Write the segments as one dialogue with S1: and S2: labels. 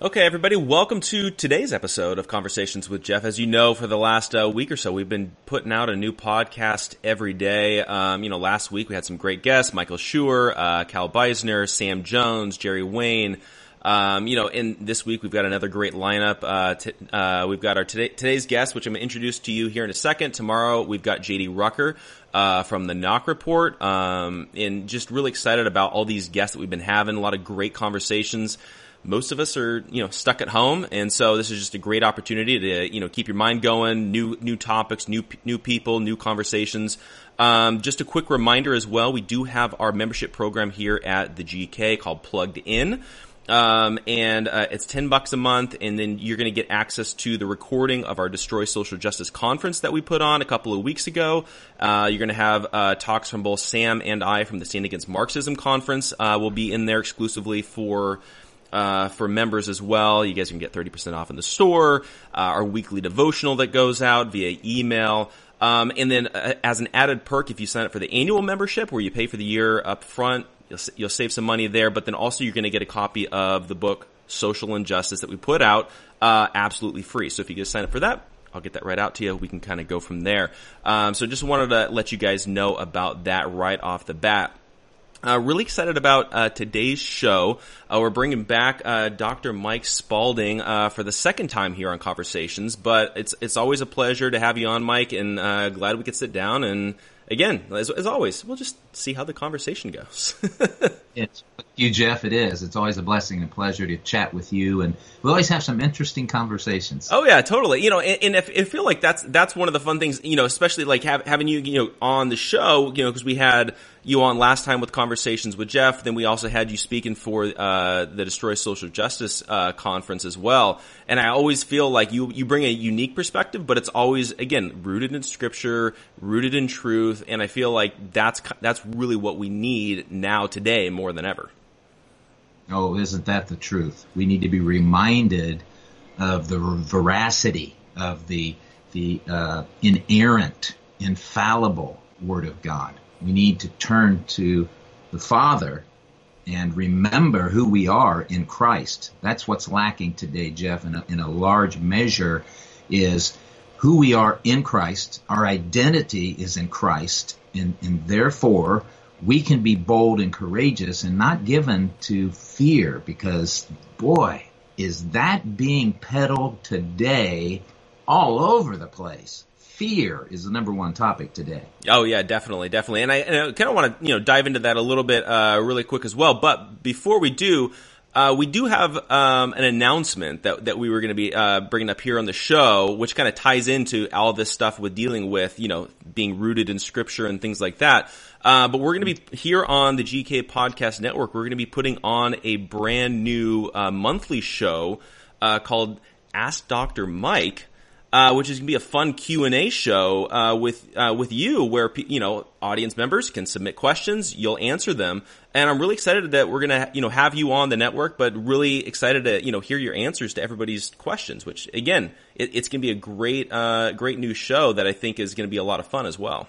S1: Okay, everybody, welcome to today's episode of Conversations with Jeff. As you know, for the last uh, week or so, we've been putting out a new podcast every day. Um, you know, last week we had some great guests, Michael Schur, uh, Cal Beisner, Sam Jones, Jerry Wayne. Um, you know, and this week we've got another great lineup. Uh, t- uh, we've got our today, today's guest, which I'm going to introduce to you here in a second. Tomorrow we've got JD Rucker uh, from the NOQ Report, um, and just really excited about all these guests that we've been having. A lot of great conversations most of us are you know stuck at home, and so this is just a great opportunity to you know keep your mind going, new new topics, new new people, new conversations. Um, just a quick reminder as well, we do have our membership program here at the GK called Plugged In. Um, and uh, it's ten bucks a month, and then you're going to get access to the recording of our Destroy Social Justice conference that we put on a couple of weeks ago. Uh, you're going to have uh, talks from both Sam and I from the Stand Against Marxism conference. Uh, will be in there exclusively for uh, for members as well. You guys can get 30% off in the store. Uh, our weekly devotional that goes out via email. Um, and then uh, as an added perk, if you sign up for the annual membership where you pay for the year up front, you'll, you'll save some money there. But then also you're going to get a copy of the book Social Injustice that we put out uh, absolutely free. So if you just sign up for that, I'll get that right out to you. We can kind of go from there. Um, so just wanted to let you guys know about that right off the bat. Uh, really excited about uh, today's show. Uh, we're bringing back uh, Dr. Mike Spaulding uh, for the second time here on Conversations, but it's it's always a pleasure to have you on, Mike, and uh, glad we could sit down. And again, as, as always, we'll just see how the conversation goes.
S2: it's you, Jeff. It is. It's always a blessing and a pleasure to chat with you, and we always have some interesting conversations.
S1: Oh yeah, totally. You know, and, and if, I feel like that's that's one of the fun things. You know, especially like have, having you you know on the show. You know, because we had you on last time with conversations with Jeff. Then we also had you speaking for uh, the Destroy Social Justice uh, conference as well. And I always feel like you you bring a unique perspective, but it's always again rooted in Scripture, rooted in truth, and I feel like that's that's really what we need now today more than ever.
S2: Oh, isn't that the truth? We need to be reminded of the veracity of the the uh, inerrant, infallible Word of God. We need to turn to the Father and remember who we are in Christ. That's what's lacking today, Jeff, in a, in a large measure, is who we are in Christ. Our identity is in Christ, and, and therefore we can be bold and courageous and not given to fear because, boy, is that being peddled today all over the place. Fear is the number one topic today.
S1: Oh yeah, definitely, definitely, and I, I kind of want to you know dive into that a little bit uh, really quick as well. But before we do, Uh, we do have um, an announcement that that we were going to be uh, bringing up here on the show, which kind of ties into all this stuff with dealing with you know being rooted in Scripture and things like that. Uh, but we're going to be here on the GK Podcast Network. We're going to be putting on a brand new uh, monthly show uh, called Ask Doctor Mike uh, which is going to be a fun Q and A show uh, with uh, with you, where you know audience members can submit questions, you'll answer them, and I'm really excited that we're going to you know have you on the network, but really excited to you know hear your answers to everybody's questions. Which again, it, it's going to be a great uh, great new show that I think is going to be a lot of fun as well.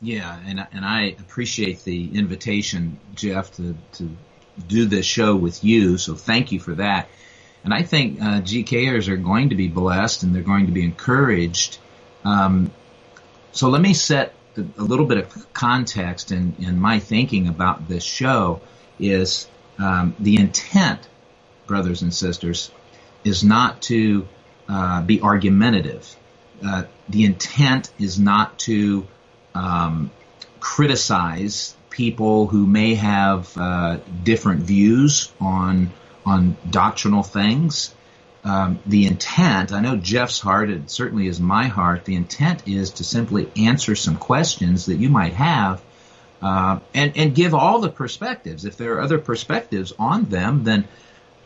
S2: Yeah, and and I appreciate the invitation, Jeff, to to do this show with you. So thank you for that. And I think uh, GKers are going to be blessed and they're going to be encouraged. Um, so let me set a little bit of context in, in my thinking about this show is um, the intent, brothers and sisters, is not to uh, be argumentative. Uh, the intent is not to um, criticize people who may have uh, different views on on doctrinal things. Um, the intent, I know Jeff's heart, it certainly is my heart. The intent is to simply answer some questions that you might have, uh, and and give all the perspectives. If there are other perspectives on them, then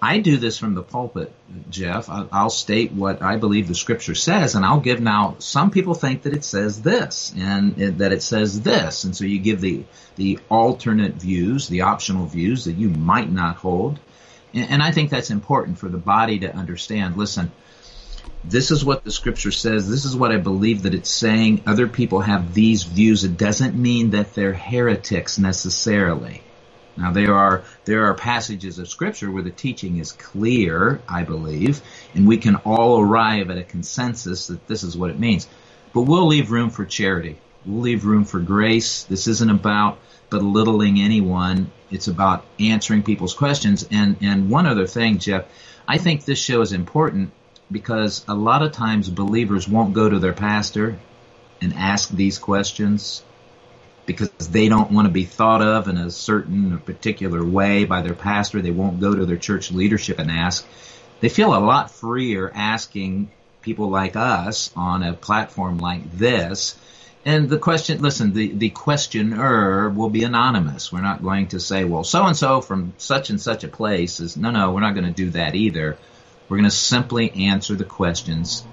S2: I do this from the pulpit, Jeff. I'll state what I believe the scripture says, and I'll give now. Some people think that it says this, and that it says this, and so you give the the alternate views, the optional views that you might not hold, and I think that's important for the body to understand. Listen, this is what the scripture says. This is what I believe that it's saying. Other people have these views. It doesn't mean that they're heretics necessarily. Now there are there are passages of scripture where the teaching is clear, I believe, and we can all arrive at a consensus that this is what it means. But we'll leave room for charity. We'll leave room for grace. This isn't about belittling anyone. It's about answering people's questions. And and one other thing, Jeff, I think this show is important because a lot of times believers won't go to their pastor and ask these questions because they don't want to be thought of in a certain or particular way by their pastor. They won't go to their church leadership and ask. They feel a lot freer asking people like us on a platform like this. And the question, listen, the, the questioner will be anonymous. We're not going to say, well, so and so from such and such a place is, no, no, we're not going to do that either. We're going to simply answer the questions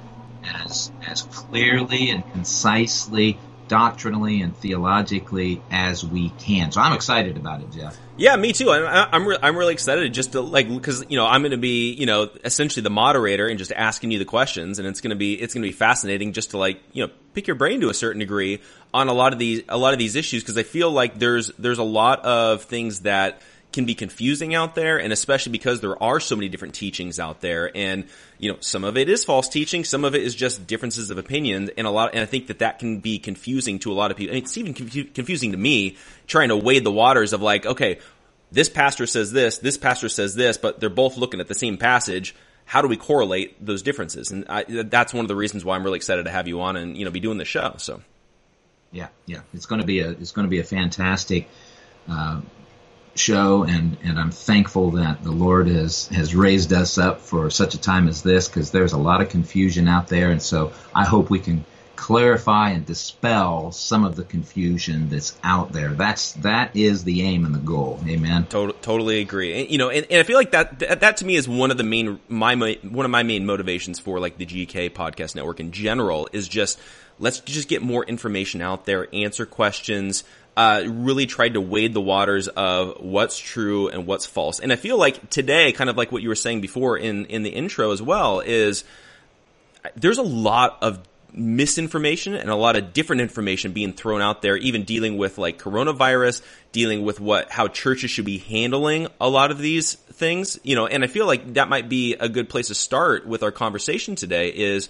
S2: as, as clearly and concisely doctrinally and theologically as we can. So I'm excited about it, Jeff.
S1: Yeah, me too. I'm I'm, re- I'm really excited just to like because you know I'm going to be you know essentially the moderator and just asking you the questions, and it's going to be it's going to be fascinating just to like you know pick your brain to a certain degree on a lot of these a lot of these issues because I feel like there's there's a lot of things that can be confusing out there and especially because there are so many different teachings out there and you know some of it is false teaching some of it is just differences of opinion and a lot and I think that that can be confusing to a lot of people mean, it's even confu- confusing to me trying to wade the waters of like okay this pastor says this this pastor says this but they're both looking at the same passage. How do we correlate those differences? And I, that's one of the reasons why I'm really excited to have you on and you know be doing the show so.
S2: Yeah yeah. It's going to be a it's going to be a fantastic uh, show, and and I'm thankful that the Lord has has raised us up for such a time as this, because there's a lot of confusion out there, and so I hope we can clarify and dispel some of the confusion that's out there. That's that is the aim and the goal. Amen.
S1: Totally, totally agree. And, you know, and, and I feel like that, that that to me is one of the main my one of my main motivations for like the GK podcast network in general is just let's just get more information out there, answer questions. Uh, really tried to wade the waters of what's true and what's false. And I feel like today, kind of like what you were saying before in in the intro as well, is there's a lot of misinformation and a lot of different information being thrown out there, even dealing with like coronavirus, dealing with what, how churches should be handling a lot of these things, you know, and I feel like that might be a good place to start with our conversation today is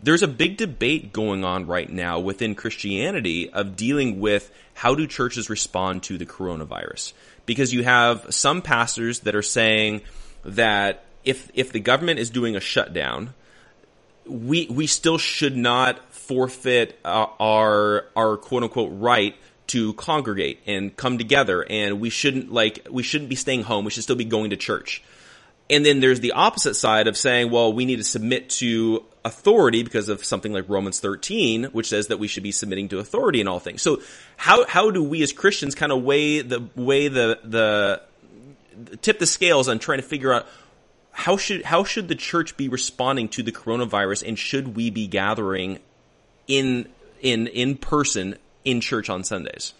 S1: there's a big debate going on right now within Christianity of dealing with how do churches respond to the coronavirus? Because you have some pastors that are saying that if, if the government is doing a shutdown, we we still should not forfeit uh, our our quote unquote right to congregate and come together. And we shouldn't like we shouldn't be staying home. We should still be going to church and then there's the opposite side of saying well we need to submit to authority because of something like Romans 13 which says that we should be submitting to authority in all things so how how do we as Christians kind of weigh the weigh the the tip the scales on trying to figure out how should how should the church be responding to the coronavirus, and should we be gathering in in in person in church on Sundays?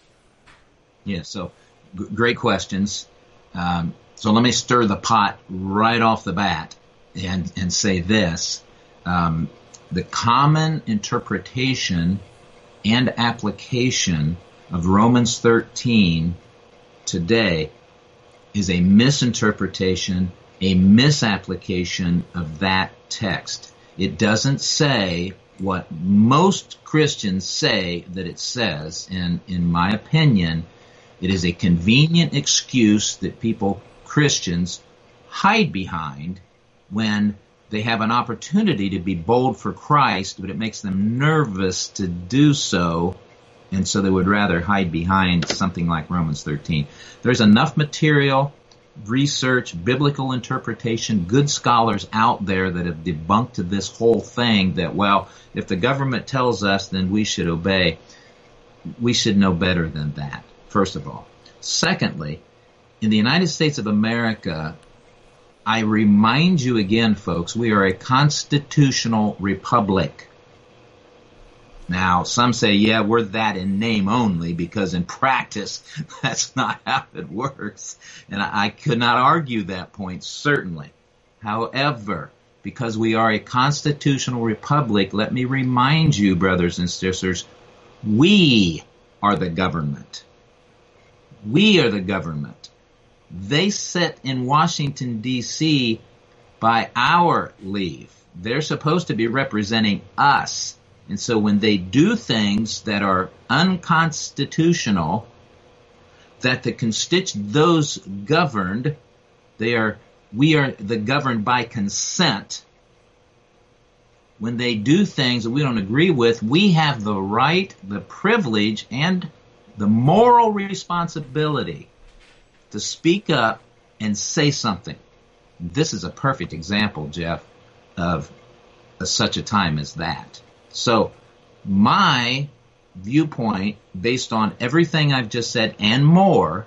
S2: Yeah, so g- great questions. Um, so let me stir the pot right off the bat and and say this: um, the common interpretation and application of Romans 13 today is a misinterpretation a misapplication of that text. It doesn't say what most Christians say that it says, and in my opinion, it is a convenient excuse that people, Christians, hide behind when they have an opportunity to be bold for Christ, but it makes them nervous to do so, and so they would rather hide behind something like Romans 13. There's enough material research, biblical interpretation, good scholars out there that have debunked this whole thing that, well, if the government tells us, then we should obey. We should know better than that, first of all. Secondly, in the United States of America, I remind you again, folks, we are a constitutional republic. Now, some say, yeah, we're that in name only because in practice, that's not how it works. And I, could not argue that point, certainly. However, because we are a constitutional republic, let me remind you, brothers and sisters, we are the government. We are the government. They sit in Washington, D.C. by our leave. They're supposed to be representing us and so when they do things that are unconstitutional, that the constituent, those governed, they are, we are the governed by consent. When they do things that we don't agree with, we have the right, the privilege, and the moral responsibility to speak up and say something. This is a perfect example, Jeff, of such a time as that. So my viewpoint, based on everything I've just said and more,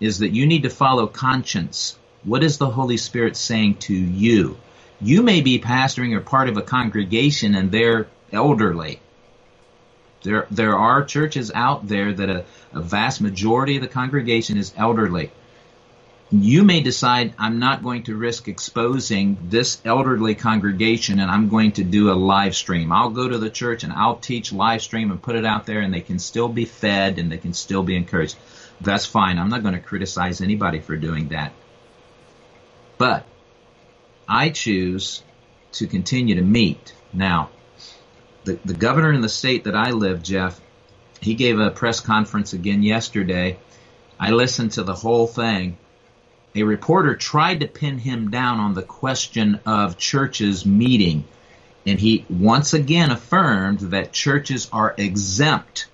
S2: is that you need to follow conscience. What is the Holy Spirit saying to you? You may be pastoring or part of a congregation and they're elderly. There, there are churches out there that a, a vast majority of the congregation is elderly you may decide I'm not going to risk exposing this elderly congregation and I'm going to do a live stream. I'll go to the church and I'll teach live stream and put it out there and they can still be fed and they can still be encouraged. That's fine. I'm not going to criticize anybody for doing that. But I choose to continue to meet. Now, the, the governor in the state that I live, Jeff, he gave a press conference again yesterday. I listened to the whole thing a reporter tried to pin him down on the question of churches meeting, and he once again affirmed that churches are exempt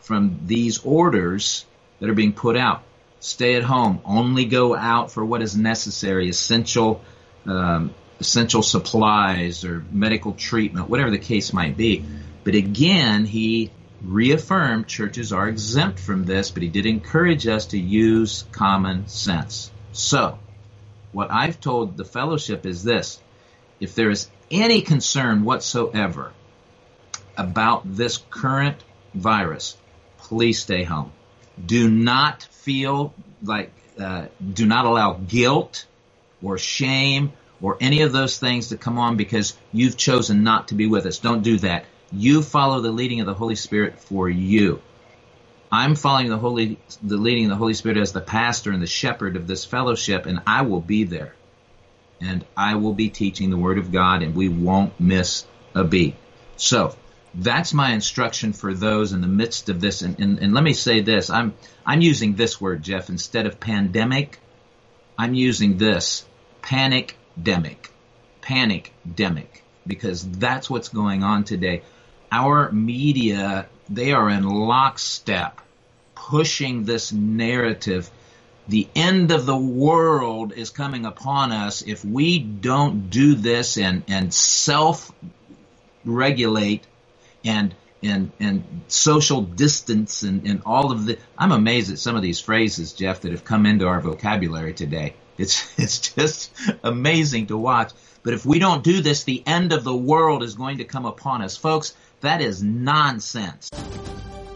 S2: from these orders that are being put out. Stay at home, only go out for what is necessary, essential um, essential supplies or medical treatment, whatever the case might be. But again, he reaffirmed churches are exempt from this, but he did encourage us to use common sense. So, what I've told the fellowship is this if there is any concern whatsoever about this current virus, please stay home. Do not feel like, uh, do not allow guilt or shame or any of those things to come on because you've chosen not to be with us. Don't do that. You follow the leading of the Holy Spirit for you. I'm following the Holy, the leading of the Holy Spirit as the pastor and the shepherd of this fellowship, and I will be there. And I will be teaching the Word of God, and we won't miss a beat. So, that's my instruction for those in the midst of this. And, and, and let me say this: I'm I'm using this word, Jeff, instead of pandemic. I'm using this panic demic, panic demic, because that's what's going on today. Our media, they are in lockstep, pushing this narrative. The end of the world is coming upon us if we don't do this and, and self regulate and and and social distance and, and all of the I'm amazed at some of these phrases, Jeff, that have come into our vocabulary today. It's it's just amazing to watch. But if we don't do this, the end of the world is going to come upon us. Folks, that is nonsense.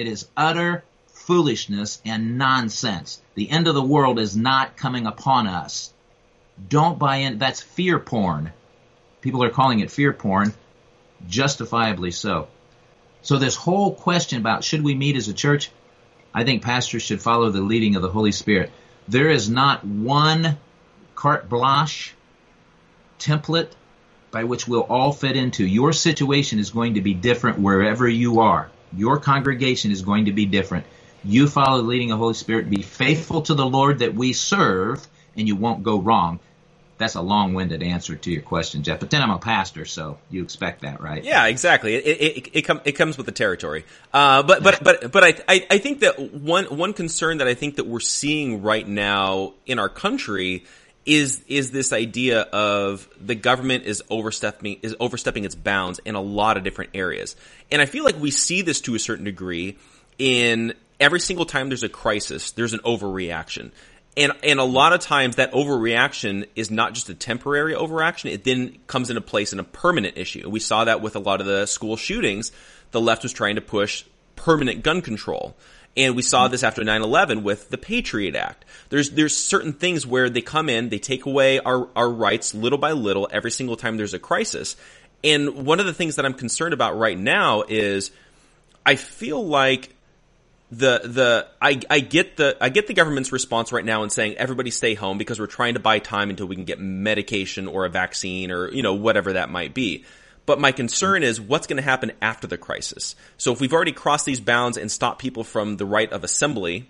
S2: It is utter foolishness and nonsense. The end of the world is not coming upon us. Don't buy in. That's fear porn. People are calling it fear porn, justifiably so. So this whole question about should we meet as a church, I think pastors should follow the leading of the Holy Spirit. There is not one carte blanche template by which we'll all fit into. Your situation is going to be different wherever you are. Your congregation is going to be different. You follow the leading of the Holy Spirit. Be faithful to the Lord that we serve, and you won't go wrong. That's a long-winded answer to your question, Jeff. But then I'm a pastor, so you expect that, right?
S1: Yeah, exactly. It it it, it, com- it comes with the territory. Uh, but but but but I, I I think that one one concern that I think that we're seeing right now in our country is is this idea of the government is overstepping is overstepping its bounds in a lot of different areas. And I feel like we see this to a certain degree in every single time there's a crisis, there's an overreaction. And and a lot of times that overreaction is not just a temporary overreaction, it then comes into place in a permanent issue. We saw that with a lot of the school shootings. The left was trying to push permanent gun control. And we saw this after 9-11 with the Patriot Act. There's, there's certain things where they come in, they take away our, our rights little by little every single time there's a crisis. And one of the things that I'm concerned about right now is I feel like the the I, I get the I get the government's response right now in saying everybody stay home because we're trying to buy time until we can get medication or a vaccine or you know whatever that might be. But my concern is what's going to happen after the crisis. So if we've already crossed these bounds and stopped people from the right of assembly,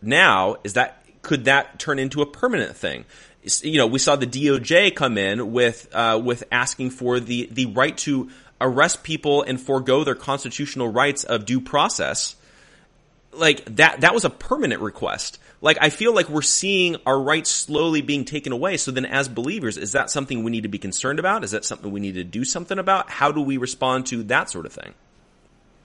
S1: now is that could that turn into a permanent thing? you know, we saw the DOJ come in with uh, with asking for the the right to arrest people and forego their constitutional rights of due process. Like that that was a permanent request. Like I feel like we're seeing our rights slowly being taken away. So then as believers, is that something we need to be concerned about? Is that something we need to do something about? How do we respond to that sort of thing?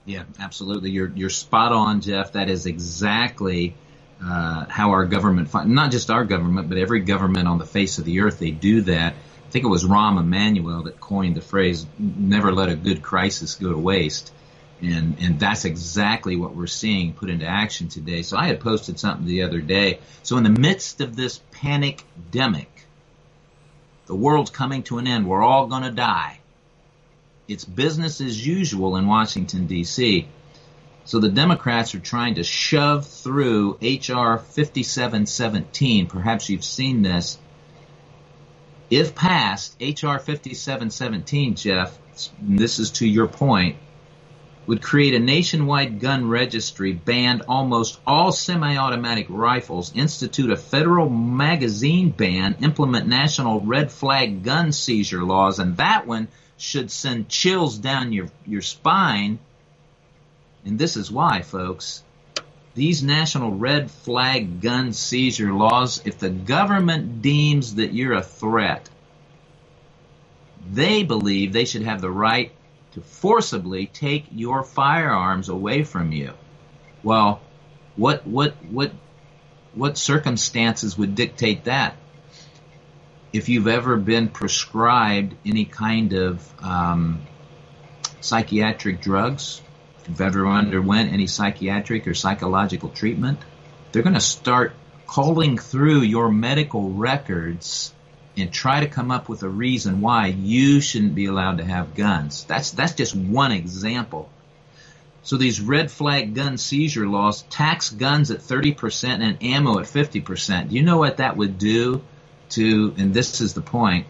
S2: Yeah, absolutely. You're you're spot on, Jeff. That is exactly uh, how our government, not just our government, but every government on the face of the earth, they do that. I think it was Rahm Emanuel that coined the phrase "never let a good crisis go to waste," and and that's exactly what we're seeing put into action today. So I had posted something the other day. So in the midst of this panic demic, the world's coming to an end. We're all going to die. It's business as usual in Washington D.C. So the Democrats are trying to shove through H.R. 5717. Perhaps you've seen this. If passed, H.R. 5717, Jeff, this is to your point, would create a nationwide gun registry, ban almost all semi-automatic rifles, institute a federal magazine ban, implement national red flag gun seizure laws, and that one should send chills down your, your spine and this is why, folks. These national red flag gun seizure laws, if the government deems that you're a threat, they believe they should have the right to forcibly take your firearms away from you. Well, what what what what circumstances would dictate that? If you've ever been prescribed any kind of um, psychiatric drugs, if you've ever underwent any psychiatric or psychological treatment, they're going to start calling through your medical records and try to come up with a reason why you shouldn't be allowed to have guns. That's that's just one example. So these red flag gun seizure laws tax guns at 30% and ammo at 50%. Do you know what that would do to and this is the point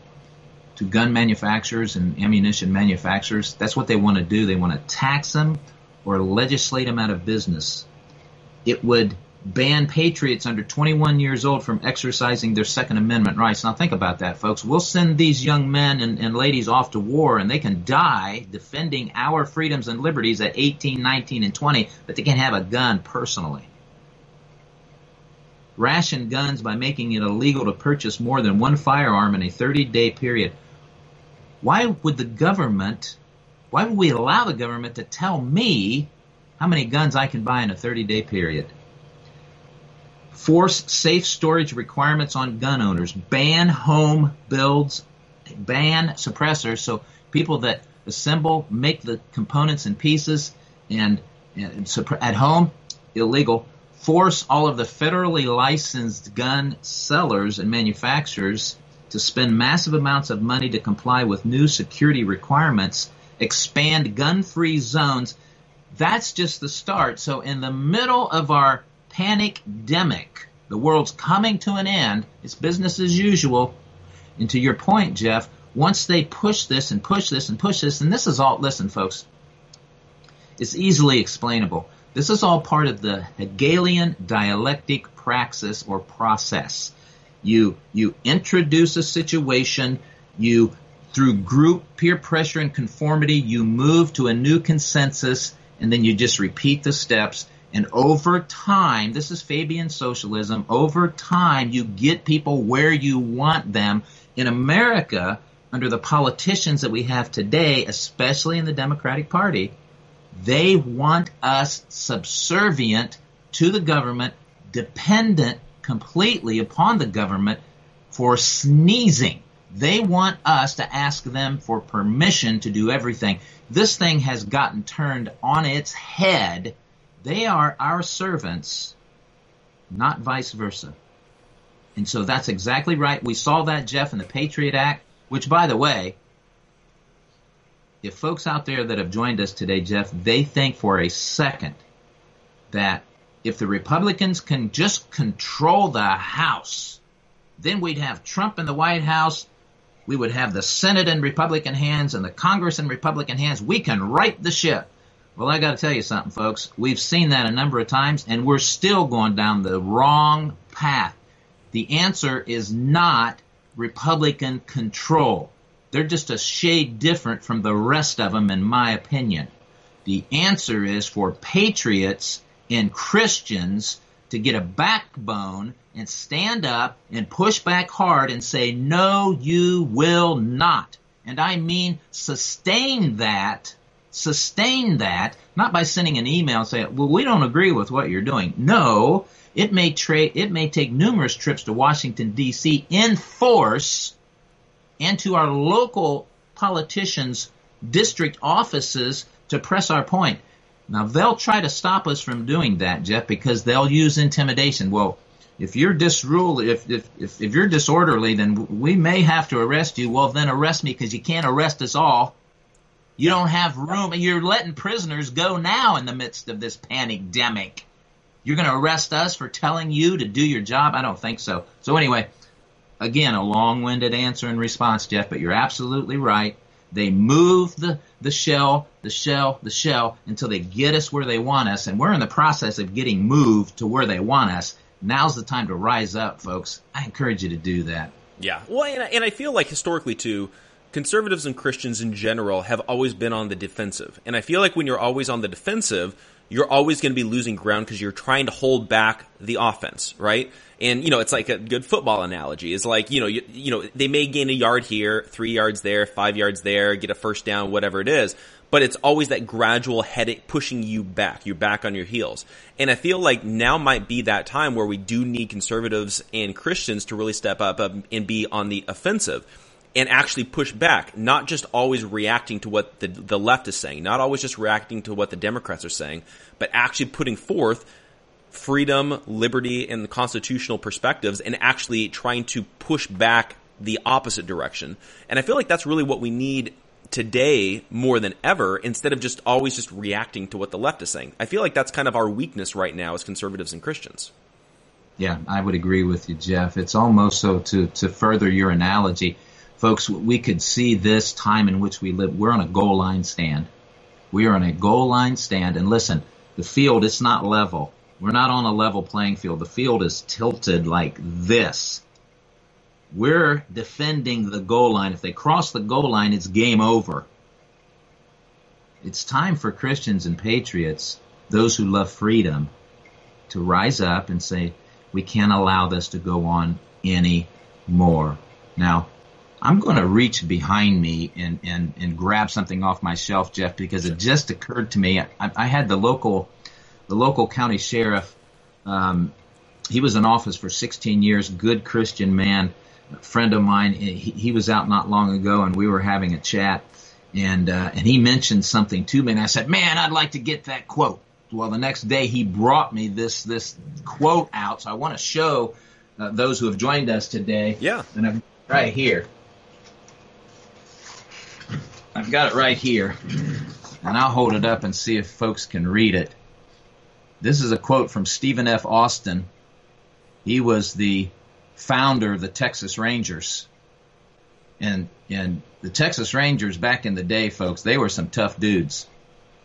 S2: to gun manufacturers and ammunition manufacturers? That's what they want to do. They want to tax them or legislate them out of business. It would ban patriots under 21 years old from exercising their Second Amendment rights. Now think about that, folks. We'll send these young men and, and, ladies off to war and they can die defending our freedoms and liberties at 18, 19, and 20, but they can't have a gun personally. Ration guns by making it illegal to purchase more than one firearm in a 30 day period. Why would the government why would we allow the government to tell me how many guns I can buy in a 30 day period? Force safe storage requirements on gun owners. Ban home builds. Ban suppressors. So people that assemble, make the components and pieces and, and at home, illegal. Force all of the federally licensed gun sellers and manufacturers to spend massive amounts of money to comply with new security requirements expand gun-free zones. That's just the start. So in the middle of our panic demic, the world's coming to an end. It's business as usual. And to your point, Jeff, once they push this and push this and push this, and this is all, listen, folks, it's easily explainable. This is all part of the Hegelian dialectic praxis or process. You, you introduce a situation, you through group peer pressure and conformity, you move to a new consensus and then you just repeat the steps. And over time, this is Fabian socialism, over time you get people where you want them. In America, under the politicians that we have today, especially in the Democratic Party, they want us subservient to the government, dependent completely upon the government for sneezing. They want us to ask them for permission to do everything. This thing has gotten turned on its head. They are our servants, not vice versa. And so that's exactly right. We saw that, Jeff, in the Patriot Act, which, by the way, if folks out there that have joined us today, Jeff, they think for a second that if the Republicans can just control the House, then we'd have Trump in the White House we would have the Senate in Republican hands and the Congress in Republican hands. We can right the ship. Well, I got to tell you something, folks. We've seen that a number of times, and we're still going down the wrong path. The answer is not Republican control. They're just a shade different from the rest of them, in my opinion. The answer is for patriots and Christians to get a backbone and stand up and push back hard and say, no, you will not. And I mean sustain that, sustain that, not by sending an email and saying, well, we don't agree with what you're doing. No, it may tra- it may take numerous trips to Washington DC in force and to our local politicians' district offices to press our point. Now they'll try to stop us from doing that, Jeff, because they'll use intimidation. Well, if you're disrule, if, if, if, if you're disorderly, then we may have to arrest you. Well, then arrest me because you can't arrest us all. You don't have room. You're letting prisoners go now in the midst of this pandemic. You're going to arrest us for telling you to do your job? I don't think so. So anyway, again, a long-winded answer and response, Jeff, but you're absolutely right. They move the, the shell, the shell, the shell until they get us where they want us. And we're in the process of getting moved to where they want us. Now's the time to rise up, folks. I encourage you to do that.
S1: Yeah. Well, and I, and I feel like historically too, conservatives and Christians in general have always been on the defensive. And I feel like when you're always on the defensive, you're always going to be losing ground because you're trying to hold back the offense, right? And you know, it's like a good football analogy. It's like you know, you, you know, they may gain a yard here, three yards there, five yards there, get a first down, whatever it is. But it's always that gradual headache pushing you back. You're back on your heels. And I feel like now might be that time where we do need conservatives and Christians to really step up and be on the offensive and actually push back, not just always reacting to what the, the left is saying, not always just reacting to what the Democrats are saying, but actually putting forth freedom, liberty, and constitutional perspectives and actually trying to push back the opposite direction. And I feel like that's really what we need today more than ever instead of just always just reacting to what the left is saying. I feel like that's kind of our weakness right now as conservatives and Christians.
S2: Yeah, I would agree with you, Jeff. It's almost so to, to further your analogy Folks, we could see this time in which we live. We're on a goal line stand. We are on a goal line stand. And listen, the field, it's not level. We're not on a level playing field. The field is tilted like this. We're defending the goal line. If they cross the goal line, it's game over. It's time for Christians and patriots, those who love freedom, to rise up and say, we can't allow this to go on anymore. Now, I'm going to reach behind me and, and, and grab something off my shelf, Jeff, because it just occurred to me. I, I had the local, the local county sheriff. Um, he was in office for 16 years, good Christian man, friend of mine. He, he was out not long ago, and we were having a chat, and uh, and he mentioned something to me, and I said, "Man, I'd like to get that quote." Well, the next day he brought me this this quote out, so I want to show uh, those who have joined us today.
S1: Yeah,
S2: and I'm right here. I've got it right here, and I'll hold it up and see if folks can read it. This is a quote from Stephen F. Austin. He was the founder of the Texas Rangers. And, and the Texas Rangers back in the day, folks, they were some tough dudes.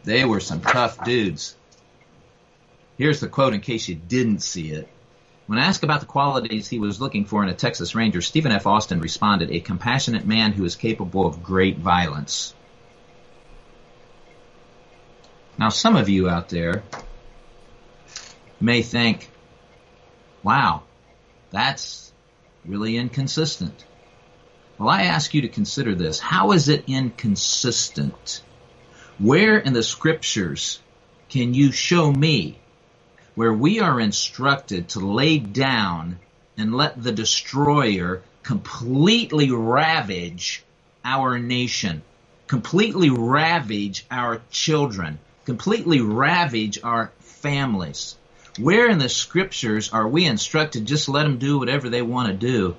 S2: They were some tough dudes. Here's the quote in case you didn't see it. When asked about the qualities he was looking for in a Texas Ranger, Stephen F. Austin responded, a compassionate man who is capable of great violence. Now, some of you out there may think, wow, that's really inconsistent. Well, I ask you to consider this. How is it inconsistent? Where in the scriptures can you show me where we are instructed to lay down and let the destroyer completely ravage our nation, completely ravage our children, completely ravage our families. Where in the scriptures are we instructed just let them do whatever they want to do?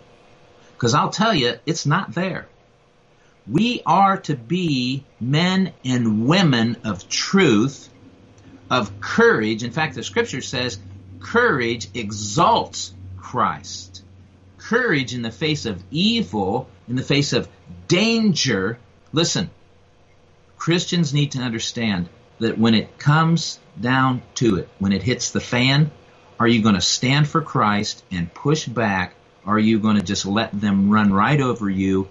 S2: Because I'll tell you, it's not there. We are to be men and women of truth of courage. In fact, the scripture says courage exalts Christ. Courage in the face of evil, in the face of danger. Listen, Christians need to understand that when it comes down to it, when it hits the fan, are you going to stand for Christ and push back are you going to just let them run right over you,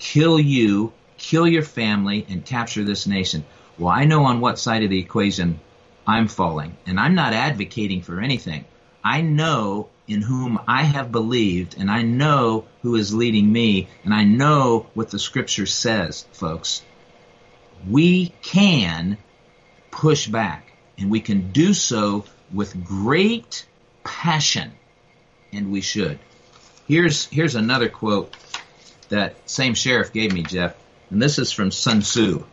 S2: kill you, kill your family, and capture this nation? Well, I know on what side of the equation I'm falling, and I'm not advocating for anything. I know in whom I have believed, and I know who is leading me, and I know what the scripture says, folks. We can push back, and we can do so with great passion, and we should. Here's here's another quote that same sheriff gave me, Jeff, and this is from Sun Tzu.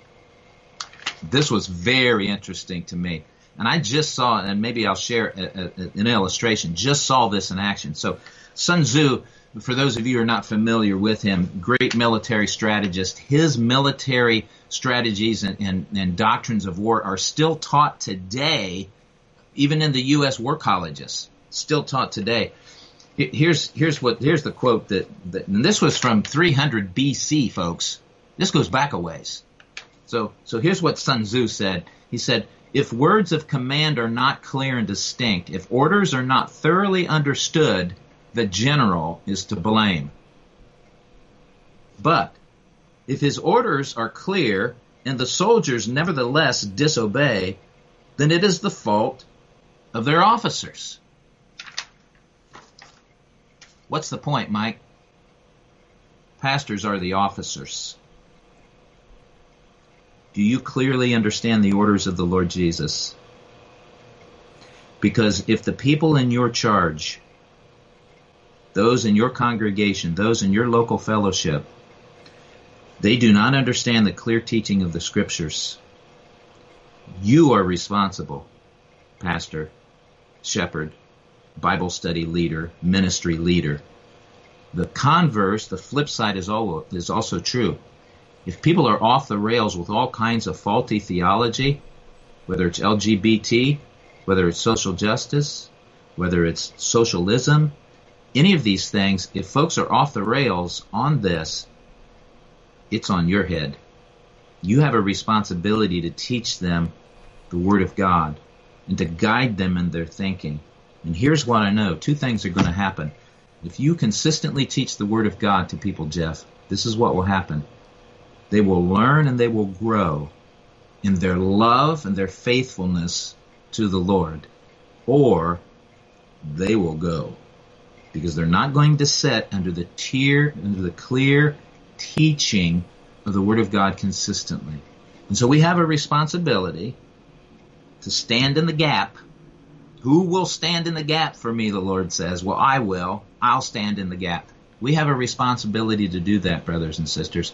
S2: This was very interesting to me. And I just saw, and maybe I'll share a, a, an illustration, just saw this in action. So Sun Tzu, for those of you who are not familiar with him, great military strategist, his military strategies and, and, and doctrines of war are still taught today, even in the U.S. war colleges, still taught today. Here's, here's what, here's the quote that, that and this was from 300 BC, folks. This goes back a ways. So, so here's what Sun Tzu said. He said, if words of command are not clear and distinct, if orders are not thoroughly understood, the general is to blame. But if his orders are clear and the soldiers nevertheless disobey, then it is the fault of their officers. What's the point, Mike? Pastors are the officers. Do you clearly understand the orders of the Lord Jesus? Because if the people in your charge, those in your congregation, those in your local fellowship, they do not understand the clear teaching of the scriptures, you are responsible, pastor, shepherd, Bible study leader, ministry leader. The converse, the flip side is also true. If people are off the rails with all kinds of faulty theology, whether it's LGBT, whether it's social justice, whether it's socialism, any of these things, if folks are off the rails on this, it's on your head. You have a responsibility to teach them the Word of God and to guide them in their thinking. And here's what I know two things are going to happen. If you consistently teach the Word of God to people, Jeff, this is what will happen. They will learn and they will grow in their love and their faithfulness to the Lord, or they will go because they're not going to sit under the tier, under the clear teaching of the Word of God consistently. And so we have a responsibility to stand in the gap. Who will stand in the gap for me, the Lord says? Well, I will. I'll stand in the gap. We have a responsibility to do that, brothers and sisters.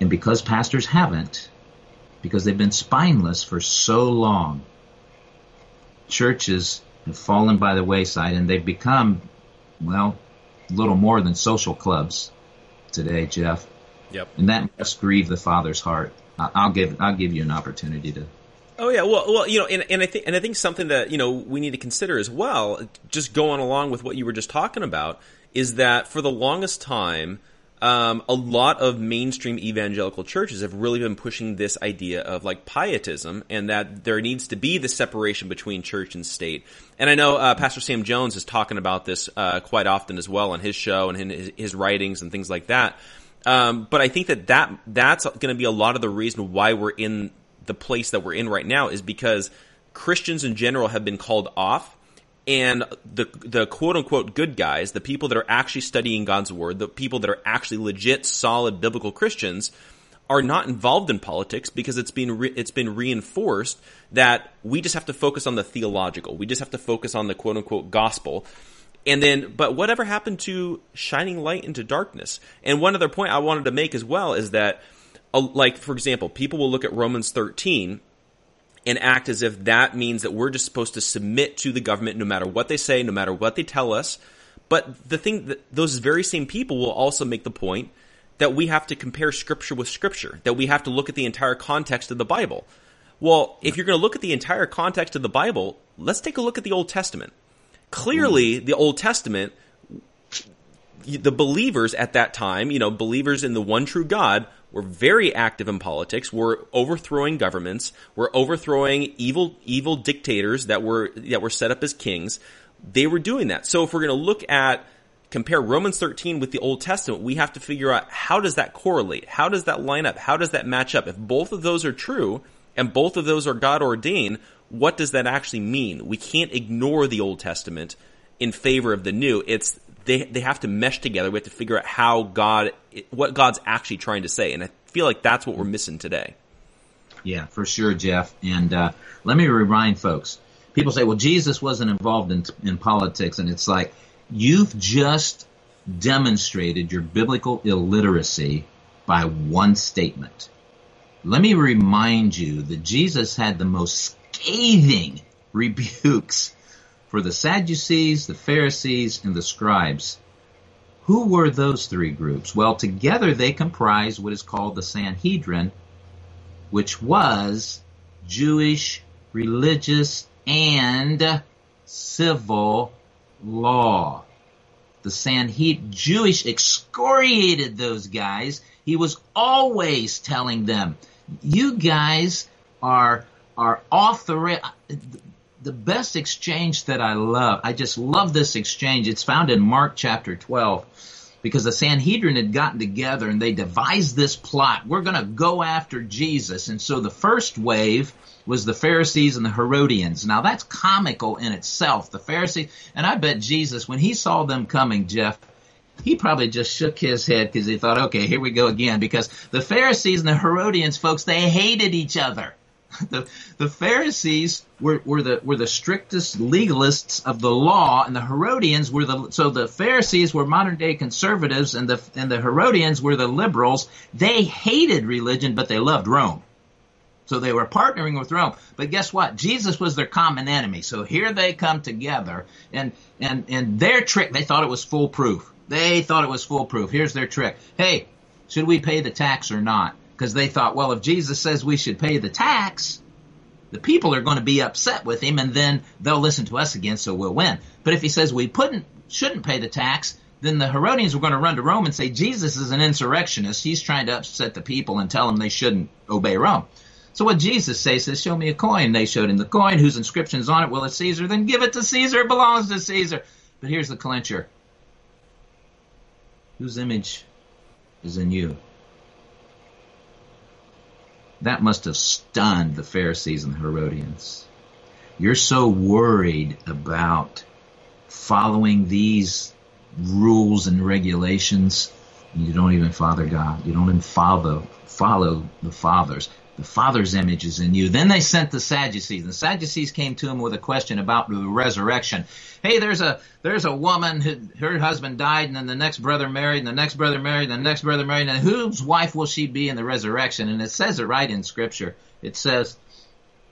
S2: And because pastors haven't, because they've been spineless for so long, churches have fallen by the wayside and they've become, well, little more than social clubs today, Jeff.
S1: Yep.
S2: And that must grieve the Father's heart. I'll give I'll give you an opportunity to
S1: Oh yeah, well, well, you know, and, and I think and I think something that you know we need to consider as well, just going along with what you were just talking about, is that for the longest time, um, a lot of mainstream evangelical churches have really been pushing this idea of like pietism, and that there needs to be the separation between church and state. And I know uh, Pastor Sam Jones is talking about this uh, quite often as well on his show and in his, his writings and things like that. Um, but I think that, that that's going to be a lot of the reason why we're in the place that we're in right now is because Christians in general have been called off and the the quote unquote good guys, the people that are actually studying God's word, the people that are actually legit solid biblical Christians are not involved in politics because it's been re- it's been reinforced that we just have to focus on the theological. We just have to focus on the quote unquote gospel. And then, but whatever happened to shining light into darkness? And one other point I wanted to make as well is that uh, like for example, people will look at Romans 13 and act as if that means that we're just supposed to submit to the government no matter what they say, no matter what they tell us. But the thing that those very same people will also make the point that we have to compare scripture with scripture, that we have to look at the entire context of the Bible. Well, if you're going to look at the entire context of the Bible, let's take a look at the Old Testament. Clearly, hmm. the Old Testament, the believers at that time, you know, believers in the one true God, were very active in politics, were overthrowing governments, were overthrowing evil evil dictators that were that were set up as kings. They were doing that. So if we're going to look at compare Romans 13 with the Old Testament, we have to figure out how does that correlate? How does that line up? How does that match up? If both of those are true and both of those are God ordained, what does that actually mean? We can't ignore the Old Testament in favor of the new. It's they they have to mesh together. We have to figure out how God, what God's actually trying to say, and I feel like that's what we're missing today.
S2: Yeah, for sure, Jeff. And uh, let me remind folks: people say, "Well, Jesus wasn't involved in in politics," and it's like you've just demonstrated your biblical illiteracy by one statement. Let me remind you that Jesus had the most scathing rebukes for the Sadducees, the Pharisees, and the scribes. Who were those three groups? Well, together they comprise what is called the Sanhedrin, which was Jewish, religious, and civil law. The Sanhedrin, Jewish excoriated those guys. He was always telling them, you guys are, are rail the best exchange that I love, I just love this exchange. It's found in Mark chapter 12 because the Sanhedrin had gotten together and they devised this plot. We're going to go after Jesus. And so the first wave was the Pharisees and the Herodians. Now that's comical in itself. The Pharisees, and I bet Jesus, when he saw them coming, Jeff, he probably just shook his head because he thought, okay, here we go again. Because the Pharisees and the Herodians, folks, they hated each other. the, the Pharisees were, were the were the strictest legalists of the law, and the Herodians were the so the Pharisees were modern day conservatives, and the and the Herodians were the liberals. They hated religion, but they loved Rome. So they were partnering with Rome. But guess what? Jesus was their common enemy. So here they come together, and and and their trick they thought it was foolproof. They thought it was foolproof. Here's their trick. Hey, should we pay the tax or not? Because they thought, well, if Jesus says we should pay the tax, the people are going to be upset with him and then they'll listen to us again, so we'll win. But if he says we shouldn't, pay the tax, then the Herodians were going to run to Rome and say Jesus is an insurrectionist. He's trying to upset the people and tell them they shouldn't obey Rome. So what Jesus says is, show me a coin. They showed him the coin whose inscription is on it. Well, it's Caesar. Then give it to Caesar. It belongs to Caesar. But here's the clincher. Whose image is in you? That must have stunned the Pharisees and the Herodians. You're so worried about following these rules and regulations, you don't even father God. You don't even follow follow the fathers. The Father's image is in you. Then they sent the Sadducees. And the Sadducees came to him with a question about the resurrection. Hey, there's a there's a woman who her husband died, and then the next brother married, and the next brother married, and the next brother married, and whose wife will she be in the resurrection? And it says it right in Scripture. It says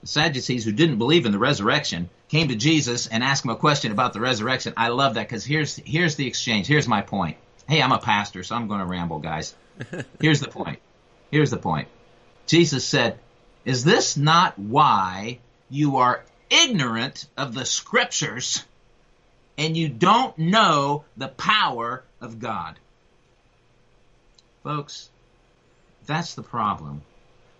S2: the Sadducees who didn't believe in the resurrection came to Jesus and asked him a question about the resurrection. I love that because here's here's the exchange. Here's my point. Hey, I'm a pastor, so I'm going to ramble, guys. Here's the point. Here's the point. Jesus said, Is this not why you are ignorant of the scriptures and you don't know the power of God? Folks, that's the problem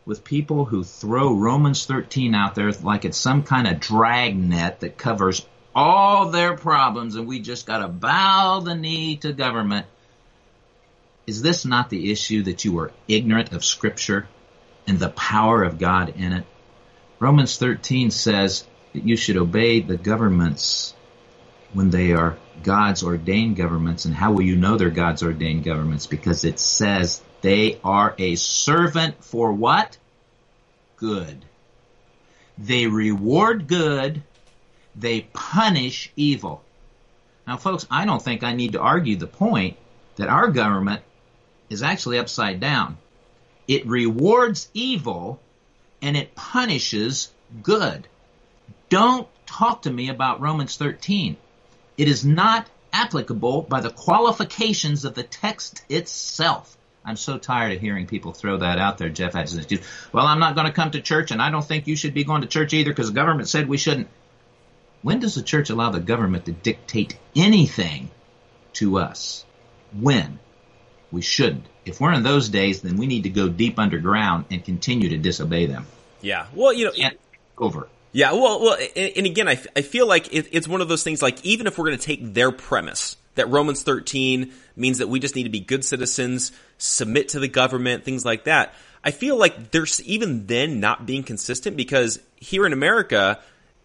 S2: with people who throw Romans 13 out there like it's some kind of dragnet that covers all their problems and we just got to bow the knee to government. Is this not the issue that you are ignorant of Scripture and the power of God in it? Romans 13 says that you should obey the governments when they are God's ordained governments. And how will you know they're God's ordained governments? Because it says they are a servant for what? Good. They reward good. They punish evil. Now, folks, I don't think I need to argue the point that our government is actually upside down. It rewards evil and it punishes good. Don't talk to me about Romans 13. It is not applicable by the qualifications of the text itself. I'm so tired of hearing people throw that out there, Jeff. Well, I'm not going to come to church, and I don't think you should be going to church either because the government said we shouldn't. When does the church allow the government to dictate anything to us? When? We shouldn't. If we're in those days, then we need to go deep underground and continue to disobey them.
S1: Yeah. Well, you know,
S2: Can't over.
S1: Yeah, well, well, and, and again, I, I feel like it, it's one of those things. Like, even if we're going to take their premise that Romans 13 means that we just need to be good citizens, submit to the government, things like that. I feel like there's even then not being consistent because here in America,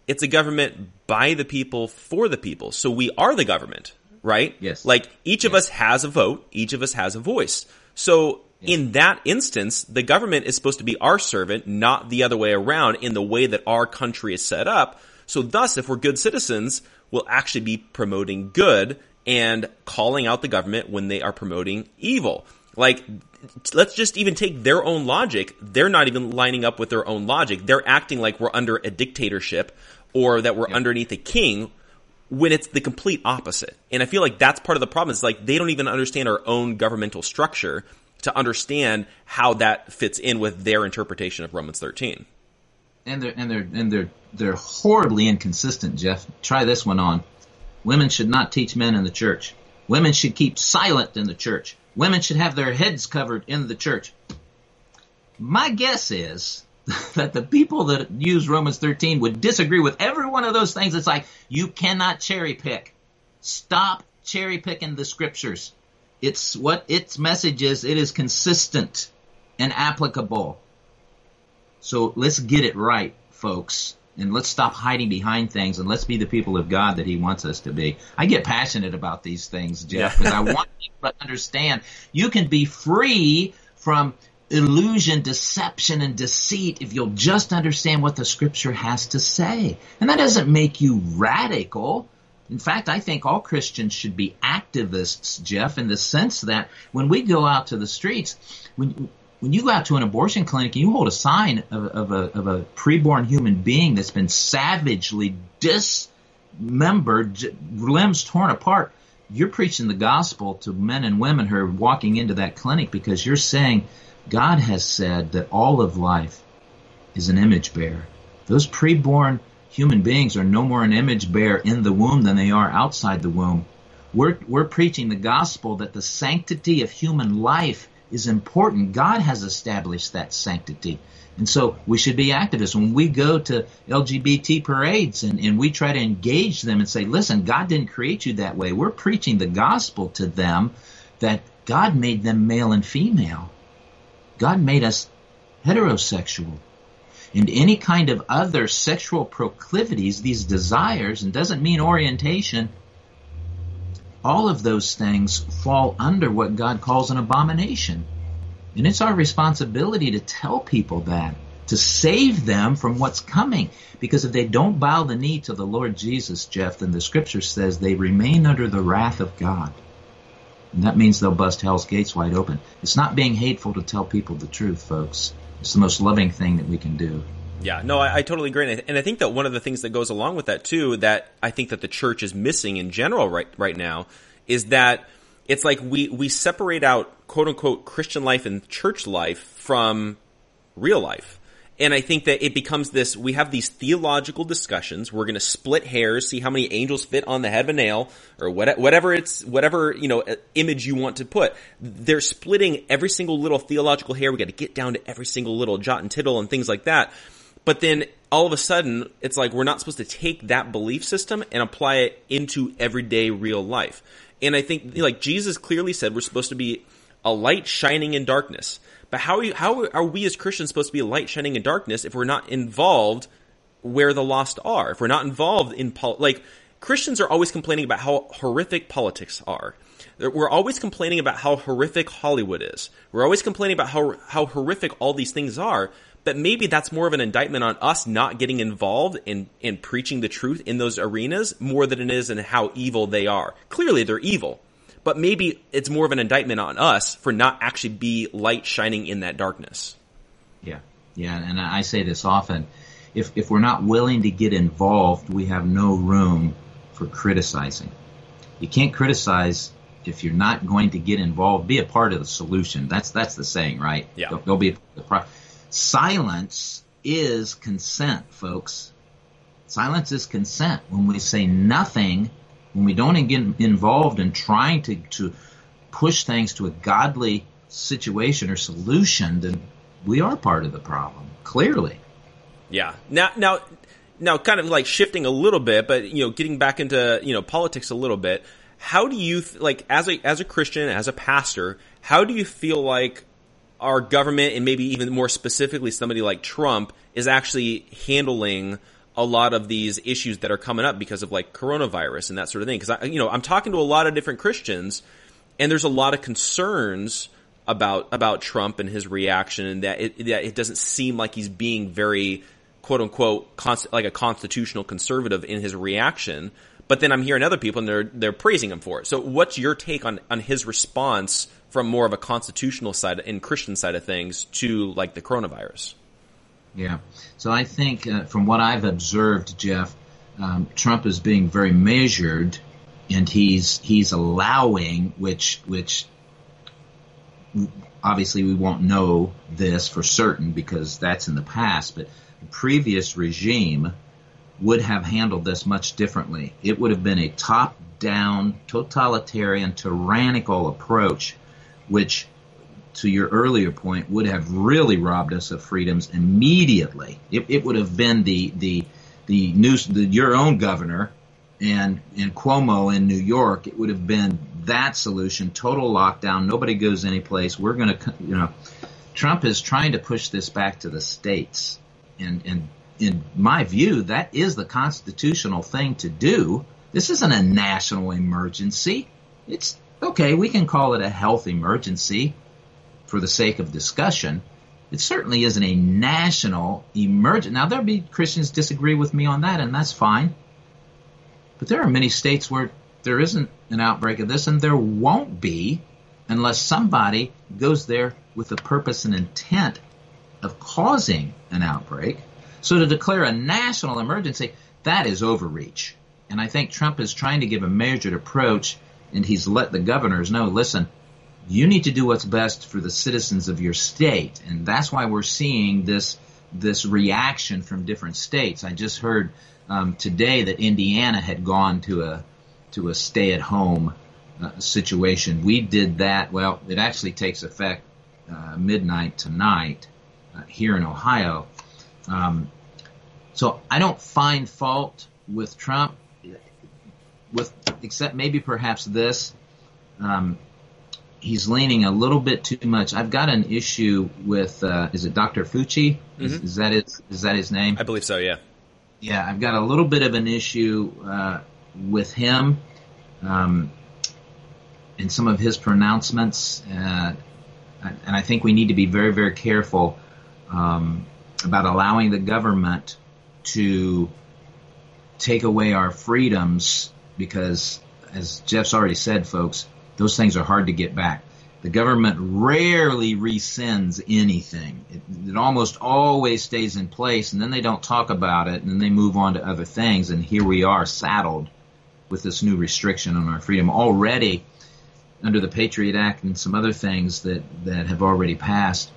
S1: it's a government by the people for the people. So we are the government, right?
S2: Yes.
S1: Like each of us has a vote, each of us has a voice. So in that instance, the government is supposed to be our servant, not the other way around in the way that our country is set up. So thus, if we're good citizens, we'll actually be promoting good and calling out the government when they are promoting evil. Like, let's just even take their own logic. They're not even lining up with their own logic. They're acting like we're under a dictatorship or that we're underneath a king when it's the complete opposite. And I feel like that's part of the problem. It's like they don't even understand our own governmental structure to understand how that fits in with their interpretation of Romans 13.
S2: And they're and they're and they're they're horribly inconsistent, Jeff. Try this one on. Women should not teach men in the church. Women should keep silent in the church. Women should have their heads covered in the church. My guess is that the people that use Romans 13 would disagree with every one of those things. It's like, you cannot cherry pick. Stop cherry picking the scriptures. It's what its message is. It is consistent and applicable. So let's get it right, folks. And let's stop hiding behind things and let's be the people of God that He wants us to be. I get passionate about these things, Jeff, because I want people to understand you can be free from illusion, deception, and deceit if you'll just understand what the scripture has to say. And that doesn't make you radical. In fact, I think all Christians should be activists, Jeff, in the sense that when we go out to the streets, when when you go out to an abortion clinic and you hold a sign of, of a of a preborn human being that's been savagely dismembered, limbs torn apart, you're preaching the gospel to men and women who are walking into that clinic because you're saying God has said that all of life is an image bearer. Those preborn human beings are no more an image bearer in the womb than they are outside the womb. We're, we're preaching the gospel that the sanctity of human life is important. God has established that sanctity. And so we should be activists. When we go to LGBT parades and, and we try to engage them and say, listen, God didn't create you that way. We're preaching the gospel to them that God made them male and female. God made us heterosexual. And any kind of other sexual proclivities, these desires, and doesn't mean orientation, all of those things fall under what God calls an abomination. And it's our responsibility to tell people that, to save them from what's coming. Because if they don't bow the knee to the Lord Jesus, Jeff, then the scripture says they remain under the wrath of God. And that means they'll bust hell's gates wide open. It's not being hateful to tell people the truth, folks. It's the most loving thing that we can do.
S1: Yeah, no, I, I totally agree, and I, and I, think that one of the things that goes along with that too, that I think that the church is missing in general right right now, is that it's like we we separate out quote unquote Christian life and church life from real life. And I think that it becomes this, we have these theological discussions. We're going to split hairs, see how many angels fit on the head of a nail or whatever it's, whatever, you know, uh, image you want to put. They're splitting every single little theological hair. We got to get down to every single little jot and tittle and things like that. But then all of a sudden, it's like we're not supposed to take that belief system and apply it into everyday real life. And I think, like Jesus clearly said, we're supposed to be a light shining in darkness. But how are, you, how are we as Christians supposed to be light shining in darkness if we're not involved where the lost are? If we're not involved in pol- like Christians are always complaining about how horrific politics are. We're always complaining about how horrific Hollywood is. We're always complaining about how how horrific all these things are. But maybe that's more of an indictment on us not getting involved in in preaching the truth in those arenas more than it is in how evil they are. Clearly, they're evil but maybe it's more of an indictment on us for not actually be light shining in that darkness.
S2: Yeah, yeah, and I say this often. If if we're not willing to get involved, we have no room for criticizing. You can't criticize if you're not going to get involved. Be a part of the solution. That's that's the saying, right?
S1: Yeah.
S2: Go, go be the pro- silence is consent, folks. Silence is consent. When we say nothing when we don't get involved in trying to, to push things to a godly situation or solution, then we are part of the problem, clearly.
S1: Yeah. Now, now, now, kind of like shifting a little bit, but you know, getting back into you know politics a little bit. How do you like as a as a Christian, as a pastor, how do you feel like our government and maybe even more specifically somebody like Trump is actually handling a lot of these issues that are coming up because of like coronavirus and that sort of thing. Because I, you know, I'm talking to a lot of different Christians, and there's a lot of concerns about about Trump and his reaction, and that it, that it doesn't seem like he's being very quote unquote const- like a constitutional conservative in his reaction. But then I'm hearing other people and they're they're praising him for it. So what's your take on on his response from more of a constitutional side and Christian side of things to like the coronavirus?
S2: Yeah. So I think uh, from what I've observed, Jeff, um, Trump is being very measured, and he's he's allowing which which obviously we won't know this for certain because that's in the past, but the previous regime would have handled this much differently. It would have been a top down, totalitarian, tyrannical approach, which to your earlier point, would have really robbed us of freedoms immediately. It, it would have been the the the news, the, your own governor and and Cuomo in New York. It would have been that solution: total lockdown. Nobody goes anyplace. We're going to, you know, Trump is trying to push this back to the states, and and in my view, that is the constitutional thing to do. This isn't a national emergency. It's okay. We can call it a health emergency for the sake of discussion, it certainly isn't a national emergency. Now, there'll be Christians disagree with me on that, and that's fine. But there are many states where there isn't an outbreak of this, and there won't be unless somebody goes there with the purpose and intent of causing an outbreak. So to declare a national emergency, that is overreach. And I think Trump is trying to give a measured approach, and he's let the governors know, listen, you need to do what's best for the citizens of your state, and that's why we're seeing this this reaction from different states. I just heard um, today that Indiana had gone to a to a stay at home uh, situation. We did that. Well, it actually takes effect uh, midnight tonight uh, here in Ohio. Um, so I don't find fault with Trump, with except maybe perhaps this. Um, he's leaning a little bit too much. I've got an issue with uh, is it Dr. Fauci? Is,
S1: Mhm.
S2: is that it? Is that his name?
S1: I believe so. Yeah.
S2: Yeah, I've got a little bit of an issue uh, with him um, and some of his pronouncements, uh, and I think we need to be very, very careful um, about allowing the government to take away our freedoms because, as Jeff's already said, folks, those things are hard to get back. The government rarely rescinds anything. It, it almost always stays in place, and then they don't talk about it, and then they move on to other things. And here we are saddled with this new restriction on our freedom already under the Patriot Act and some other things that, that have already passed.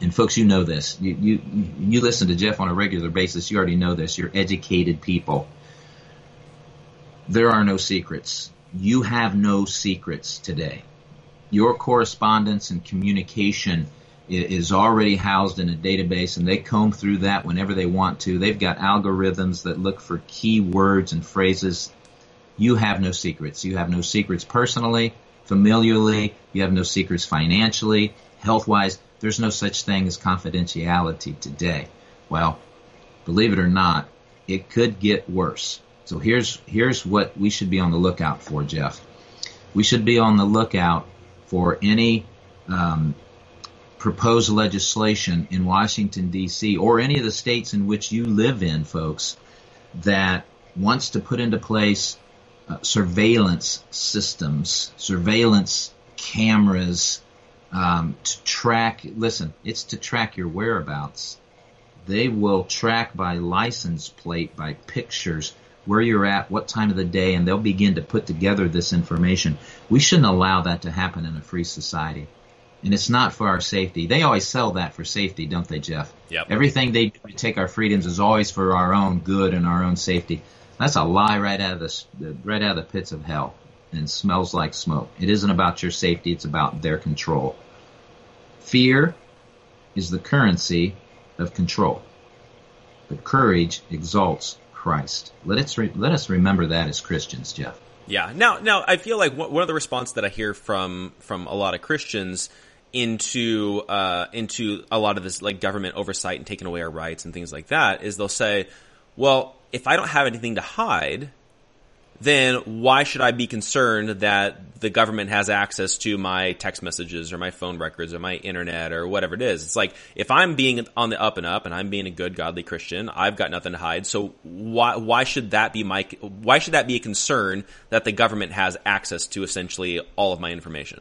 S2: And folks, you know this. You, you you listen to Jeff on a regular basis. You already know this. You're educated people. There are no secrets. You have no secrets today. Your correspondence and communication is already housed in a database and they comb through that whenever they want to. They've got algorithms that look for key words and phrases. You have no secrets. You have no secrets personally, familiarly. You have no secrets financially, health wise. There's no such thing as confidentiality today. Well, believe it or not, it could get worse. So here's here's what we should be on the lookout for, Jeff. We should be on the lookout for any um, proposed legislation in Washington D.C. or any of the states in which you live in, folks, that wants to put into place uh, surveillance systems, surveillance cameras um, to track. Listen, it's to track your whereabouts. They will track by license plate, by pictures, where you're at, what time of the day, and they'll begin to put together this information. We shouldn't allow that to happen in a free society. And it's not for our safety. They always sell that for safety, don't they, Jeff?
S1: Yep.
S2: Everything they do to take our freedoms is always for our own good and our own safety. That's a lie right out of the right out of the pits of hell, and smells like smoke. It isn't about your safety; it's about their control. Fear is the currency of control, but courage exalts Christ. Let us re- let us remember that as Christians, Jeff.
S1: Yeah. Now, now I feel like one of the response that I hear from from a lot of Christians into uh, into a lot of this like government oversight and taking away our rights and things like that is they'll say, well, if I don't have anything to hide, then why should I be concerned that the government has access to my text messages or my phone records or my internet or whatever it is? It's like if I'm being on the up and up and I'm being a good godly Christian, I've got nothing to hide. So why why should that be my why should that be a concern that the government has access to essentially all of my information?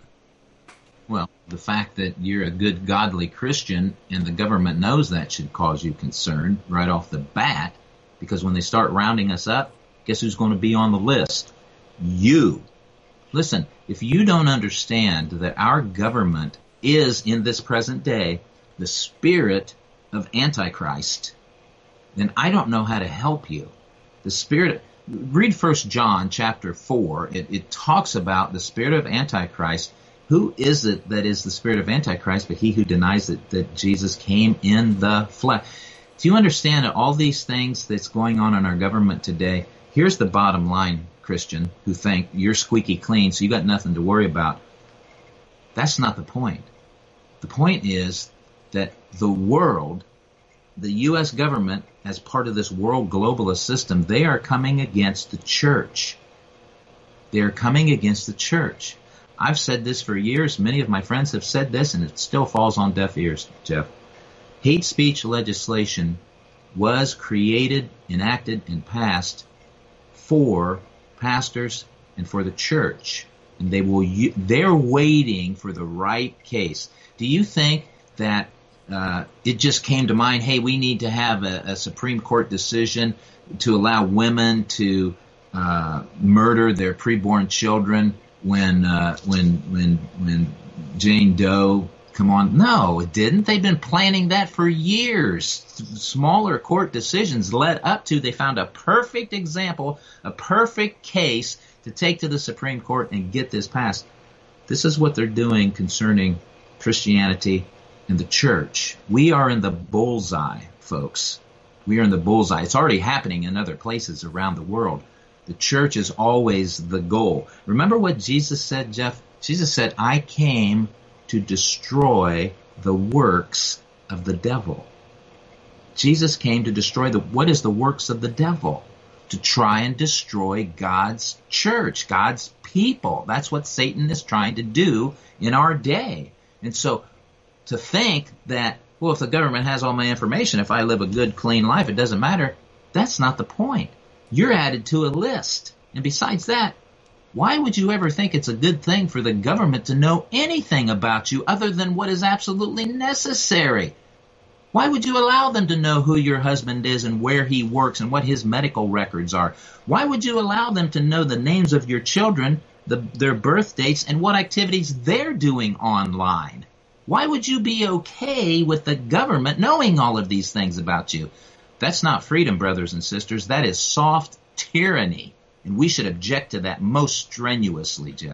S2: Well, the fact that you're a good godly Christian and the government knows that should cause you concern right off the bat because when they start rounding us up, guess who's going to be on the list? You. Listen, if you don't understand that our government is in this present day the spirit of Antichrist, then I don't know how to help you. The spirit, read First John chapter four. It, it talks about the spirit of Antichrist. Who is it that is the spirit of Antichrist but he who denies that, that Jesus came in the flesh? Do you understand all these things that's going on in our government today? Here's the bottom line, Christian, who think you're squeaky clean, so you got nothing to worry about. That's not the point. The point is that the world, the U.S. government, as part of this world globalist system, they are coming against the church. They are coming against the church. I've said this for years. Many of my friends have said this, and it still falls on deaf ears, Jeff. Hate speech legislation was created, enacted, and passed for pastors and for the church. And they will, they're waiting for the right case. Do you think that uh, it just came to mind, hey, we need to have a, a Supreme Court decision to allow women to uh, murder their preborn children when uh, when when when Jane Doe come on? No, it didn't. They've been planning that for years. Smaller court decisions led up to. They found a perfect example, a perfect case to take to the Supreme Court and get this passed. This is what they're doing concerning Christianity and the church. We are in the bullseye, folks. We are in the bullseye. It's already happening in other places around the world. The church is always the goal. Remember what Jesus said, Jeff? Jesus said, I came to destroy the works of the devil. Jesus came to destroy the, what is the works of the devil? To try and destroy God's church, God's people. That's what Satan is trying to do in our day. And so to think that, well, if the government has all my information, if I live a good, clean life, it doesn't matter. That's not the point. You're added to a list. And besides that, why would you ever think it's a good thing for the government to know anything about you other than what is absolutely necessary? Why would you allow them to know who your husband is and where he works and what his medical records are? Why would you allow them to know the names of your children, the, their birth dates, and what activities they're doing online? Why would you be okay with the government knowing all of these things about you? That's not freedom, brothers and sisters. That is soft tyranny. And we should object to that most strenuously, Jeff.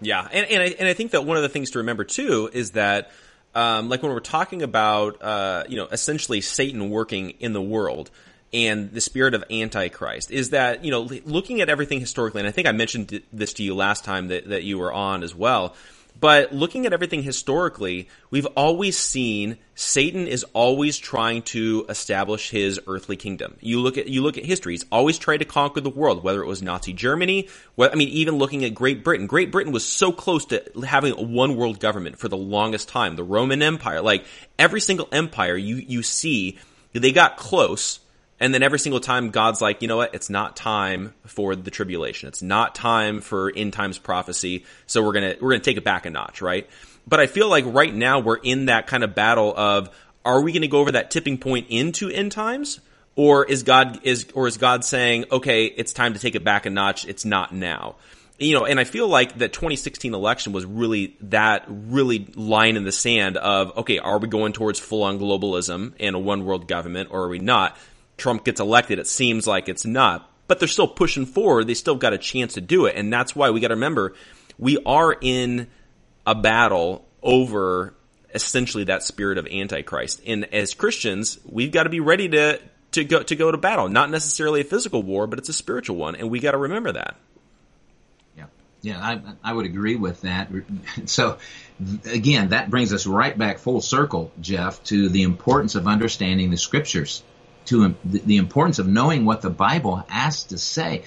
S1: Yeah, and and I, and I think that one of the things to remember too is that, um, like when we're talking about, uh, you know, essentially Satan working in the world and the spirit of Antichrist, is that you know looking at everything historically, and I think I mentioned this to you last time that that you were on as well but looking at everything historically, we've always seen Satan is always trying to establish his earthly kingdom. You look at you look at history; he's always tried to conquer the world. Whether it was Nazi Germany, I mean, even looking at Great Britain. Great Britain was so close to having a one world government for the longest time. The Roman Empire, like every single empire you you see, they got close and then every single time God's like, you know what? It's not time for the tribulation. It's not time for end times prophecy. So we're going to, we're going to take it back a notch, right? But I feel like right now we're in that kind of battle of, are we going to go over that tipping point into end times? Or is God, is, or is God saying, okay, it's time to take it back a notch. It's not now. You know, and I feel like the 2016 election was really that really line in the sand of, okay, are we going towards full on globalism and a one world government or are we not? Trump gets elected, it seems like it's not. But they're still pushing forward. They still got a chance to do it. And that's why we got to remember we are in a battle over essentially that spirit of antichrist. And as Christians, we've got to be ready to to go to go to battle. Not necessarily a physical war, but it's a spiritual one, and we got to remember that.
S2: Yeah, yeah, I I would agree with that. So again, that brings us right back full circle, Jeff, to the importance of understanding the scriptures to the importance of knowing what the Bible has to say.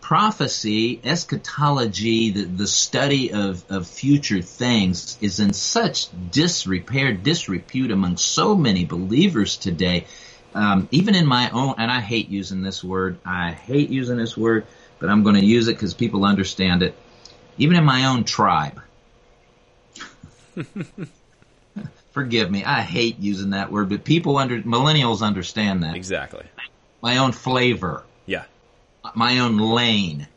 S2: Prophecy, eschatology, the, the study of, of future things is in such disrepair, disrepute among so many believers today. Um, even in my own, and I hate using this word, I hate using this word, but I'm going to use it because people understand it. Even in my own tribe, forgive me. I hate using that word, but people under millennials understand that.
S1: Exactly.
S2: My own flavor.
S1: Yeah.
S2: My own lane.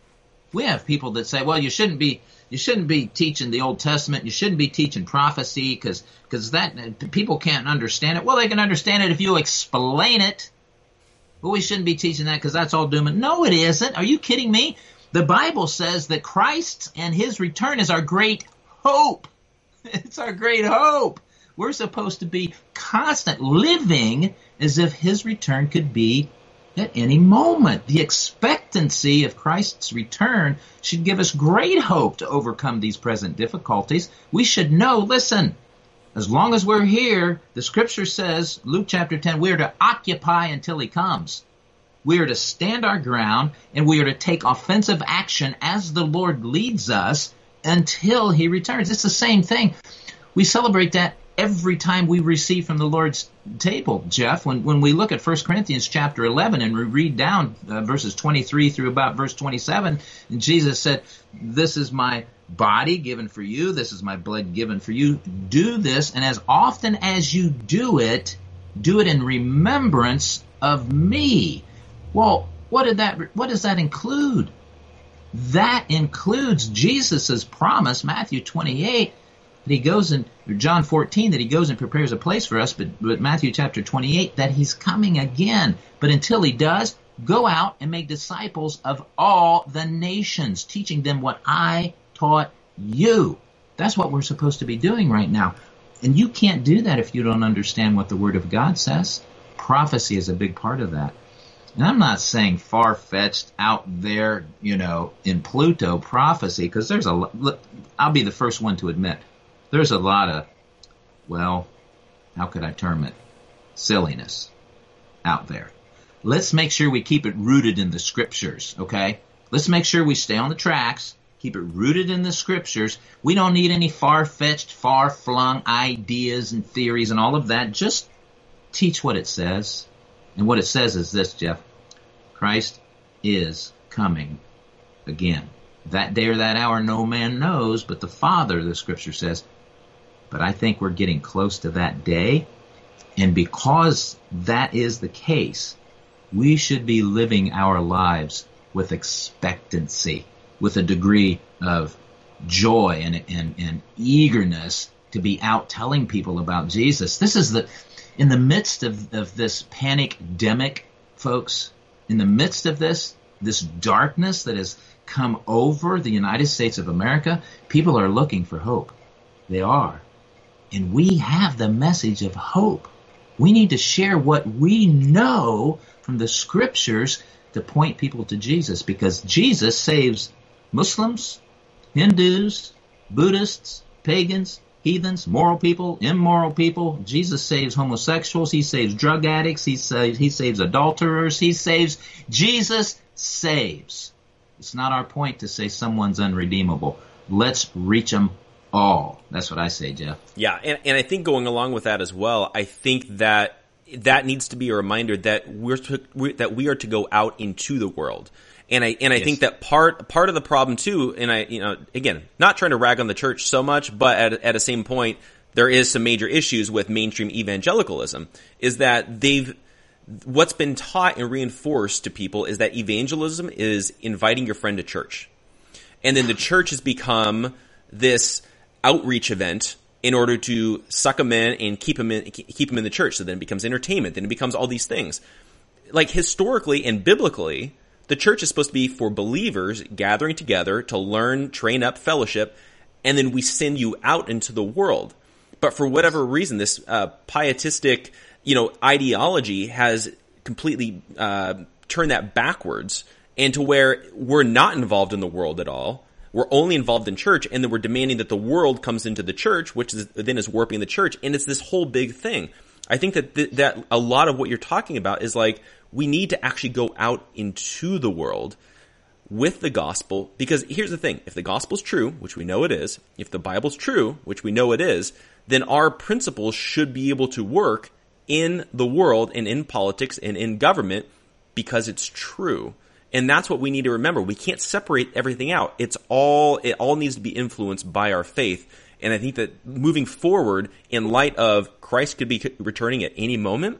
S2: We have people that say, "Well, you shouldn't be you shouldn't be teaching the Old Testament. You shouldn't be teaching prophecy because because that people can't understand it. Well, they can understand it if you explain it. But we shouldn't be teaching that because that's all doom and no, it isn't. Are you kidding me? The Bible says that Christ and His return is our great hope. It's our great hope. We're supposed to be constant living as if his return could be at any moment. The expectancy of Christ's return should give us great hope to overcome these present difficulties. We should know, listen, as long as we're here, the scripture says, Luke chapter 10, we are to occupy until he comes. We are to stand our ground and we are to take offensive action as the Lord leads us until he returns. It's the same thing. We celebrate that every time we receive from the Lord's table, Jeff. When when we look at 1 Corinthians chapter 11 and we read down uh, verses 23 through about verse 27, and Jesus said, "This is my body given for you. This is my blood given for you. Do this, and as often as you do it, do it in remembrance of me." Well, what did that? What does that include? That includes Jesus' promise, Matthew 28 that he goes in John 14 that he goes and prepares a place for us, but, but Matthew chapter 28 that he's coming again. But until he does, go out and make disciples of all the nations, teaching them what I taught you. That's what we're supposed to be doing right now. And you can't do that if you don't understand what the Word of God says. Prophecy is a big part of that. And I'm not saying far fetched out there, you know, in Pluto prophecy, because there's a, I'll be the first one to admit, there's a lot of, well, how could I term it? Silliness out there. Let's make sure we keep it rooted in the scriptures, okay? Let's make sure we stay on the tracks, keep it rooted in the scriptures. We don't need any far fetched, far flung ideas and theories and all of that. Just teach what it says. And what it says is this, Jesus Christ is coming again. That day or that hour no man knows, but the Father, the scripture says, but I think we're getting close to that day. And because that is the case, we should be living our lives with expectancy, with a degree of joy and, and, and eagerness to be out telling people about Jesus. This is the, in the midst of, of this panic demic, folks, in the midst of this, this darkness that has come over the United States of America, people are looking for hope. They are. And we have the message of hope. We need to share what we know from the scriptures to point people to Jesus because Jesus saves Muslims, Hindus, Buddhists, pagans, heathens, moral people, immoral people. Jesus saves homosexuals. He saves drug addicts. He saves, he saves adulterers. He saves. Jesus saves. It's not our point to say someone's unredeemable. Let's reach them all. That's what I say, Jeff.
S1: Yeah, and, and I think going along with that as well, I think that that needs to be a reminder that we're, to, we're that we are to go out into the world. And I and I yes. think that part part of the problem too, and I you know again not trying to rag on the church so much, but at at the same point there is some major issues with mainstream evangelicalism. Is that they've what's been taught and reinforced to people is that evangelism is inviting your friend to church, and then the church has become this outreach event in order to suck them in and keep them in keep them in the church. So then it becomes entertainment. Then it becomes all these things. Like historically and biblically, the church is supposed to be for believers gathering together to learn, train up, fellowship, and then we send you out into the world. But for whatever reason, this uh, pietistic, you know, ideology has completely uh, turned that backwards, and to where we're not involved in the world at all we're only involved in church and then we're demanding that the world comes into the church, which is, then is warping the church. And it's this whole big thing. I think that, th- that a lot of what you're talking about is like, we need to actually go out into the world with the gospel because here's the thing. If the gospel's true, which we know it is, if the Bible's true, which we know it is, then our principles should be able to work in the world and in politics and in government because it's true. And that's what we need to remember. We can't separate everything out. It's all, it all needs to be influenced by our faith. And I think that moving forward, in light of Christ could be returning at any moment,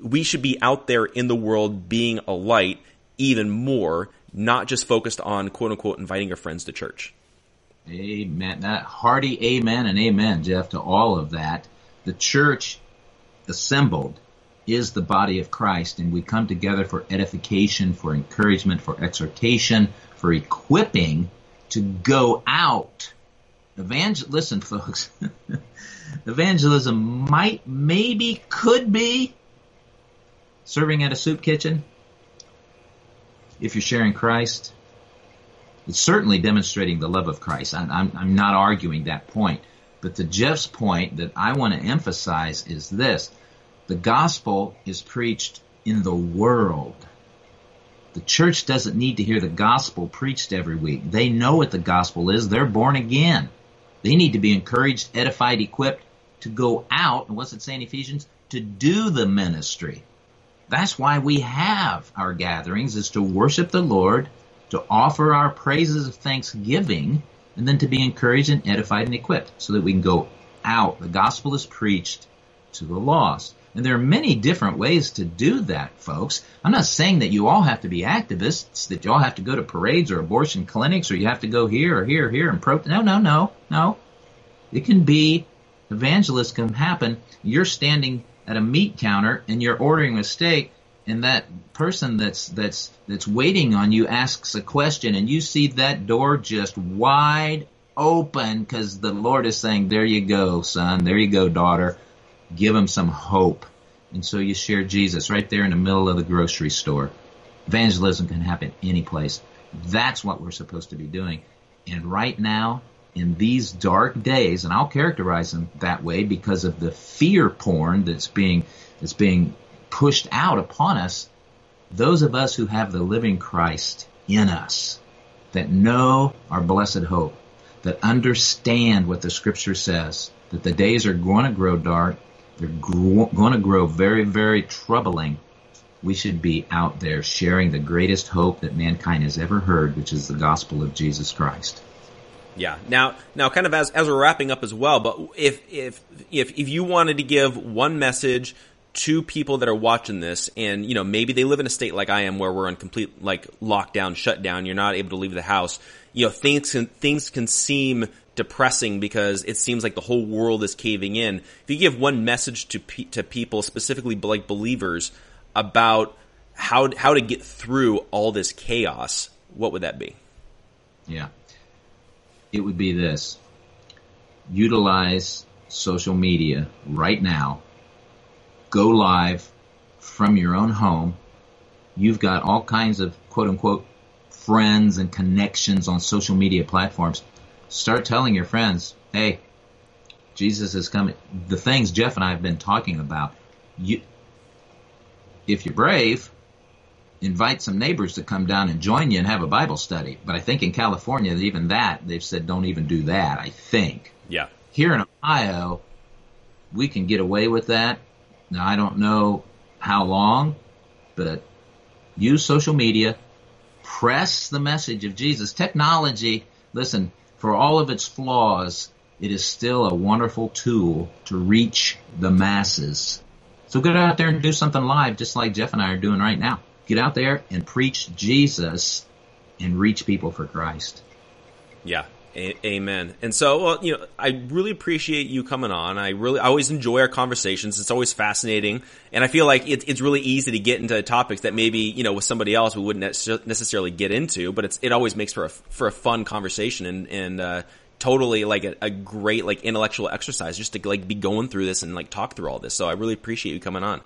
S1: we should be out there in the world being a light even more, not just focused on quote unquote inviting our friends to church.
S2: Amen. That hearty amen and amen, Jeff, to all of that. The church assembled is the body of Christ, and we come together for edification, for encouragement, for exhortation, for equipping to go out. Evangel- listen, folks, evangelism might, maybe, could be serving at a soup kitchen if you're sharing Christ. It's certainly demonstrating the love of Christ. I'm, I'm, I'm not arguing that point. But to Jeff's point that I want to emphasize is this the gospel is preached in the world. The church doesn't need to hear the gospel preached every week. They know what the gospel is. They're born again. They need to be encouraged, edified, equipped to go out, and what's it say in Ephesians? To do the ministry. That's why we have our gatherings, is to worship the Lord, to offer our praises of thanksgiving, and then to be encouraged and edified and equipped so that we can go out. The gospel is preached to the lost. And there are many different ways to do that, folks. I'm not saying that you all have to be activists, that you all have to go to parades or abortion clinics, or you have to go here or here or here and pro. No, no, no, no. It can be evangelism can happen. You're standing at a meat counter and you're ordering a steak, and that person that's that's that's waiting on you asks a question, and you see that door just wide open because the Lord is saying, "There you go, son. There you go, daughter." Give them some hope. And so you share Jesus right there in the middle of the grocery store. Evangelism can happen any place. That's what we're supposed to be doing. And right now, in these dark days, and I'll characterize them that way because of the fear porn that's being that's being pushed out upon us, those of us who have the living Christ in us, that know our blessed hope, that understand what the scripture says, that the days are going to grow dark, they're going to grow very, very troubling. We should be out there sharing the greatest hope that mankind has ever heard, which is the gospel of Jesus Christ.
S1: Yeah. Now, now, kind of as as we're wrapping up as well, but if if if if you wanted to give one message to people that are watching this, and you know maybe they live in a state like I am, where we're in complete like lockdown, shutdown, you're not able to leave the house. You know, things can things can seem depressing because it seems like the whole world is caving in. If you give one message to pe- to people, specifically like believers, about how how to get through all this chaos, what would that be?
S2: Yeah, it would be this: utilize social media right now. Go live from your own home. You've got all kinds of quote unquote friends and connections on social media platforms start telling your friends, hey, Jesus is coming. The things Jeff and I have been talking about, you, if you're brave, invite some neighbors to come down and join you and have a Bible study. But I think in California, even that, they've said don't even do that, I think.
S1: Yeah.
S2: Here in Ohio, we can get away with that. Now, I don't know how long, but use social media, press the message of Jesus. Technology, listen, for all of its flaws, it is still a wonderful tool to reach the masses. So get out there and do something live, just like Jeff and I are doing right now. Get out there and preach Jesus and reach people for Christ.
S1: Yeah. Amen. And so, well, you know, I really appreciate you coming on. I really, I always enjoy our conversations. It's always fascinating, and I feel like it, it's really easy to get into topics that maybe you know with somebody else we wouldn't necessarily get into. But it's it always makes for a for a fun conversation and and uh, totally like a, a great like intellectual exercise just to like be going through this and like talk through all this. So I really appreciate you coming on.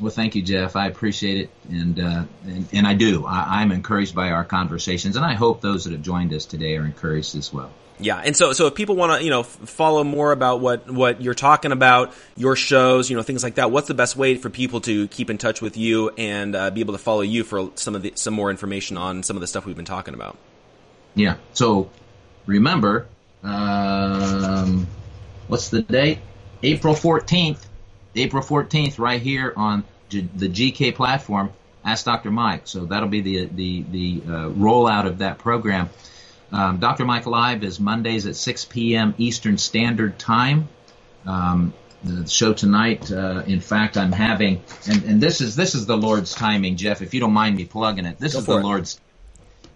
S2: Well, thank you, Jeff. I appreciate it, and uh, and, and, I do. I, I'm encouraged by our conversations, and I hope those that have joined us today are encouraged as well.
S1: Yeah, and so so if people want to you know follow more about what what you're talking about, your shows, you know things like that, what's the best way for people to keep in touch with you and uh, be able to follow you for some of the some more information on some of the stuff we've been talking about?
S2: Yeah. So remember, um, what's the date? April fourteenth April 14th, right here on G- the GK platform. Ask Dr. Mike. So that'll be the the the uh, rollout of that program. Um, Dr. Mike Live is Mondays at 6 p.m. Eastern Standard Time. Um, the show tonight, uh, in fact, I'm having, and, and this is this is the Lord's timing, Jeff. If you don't mind me plugging it, this Go is the it. Lord's.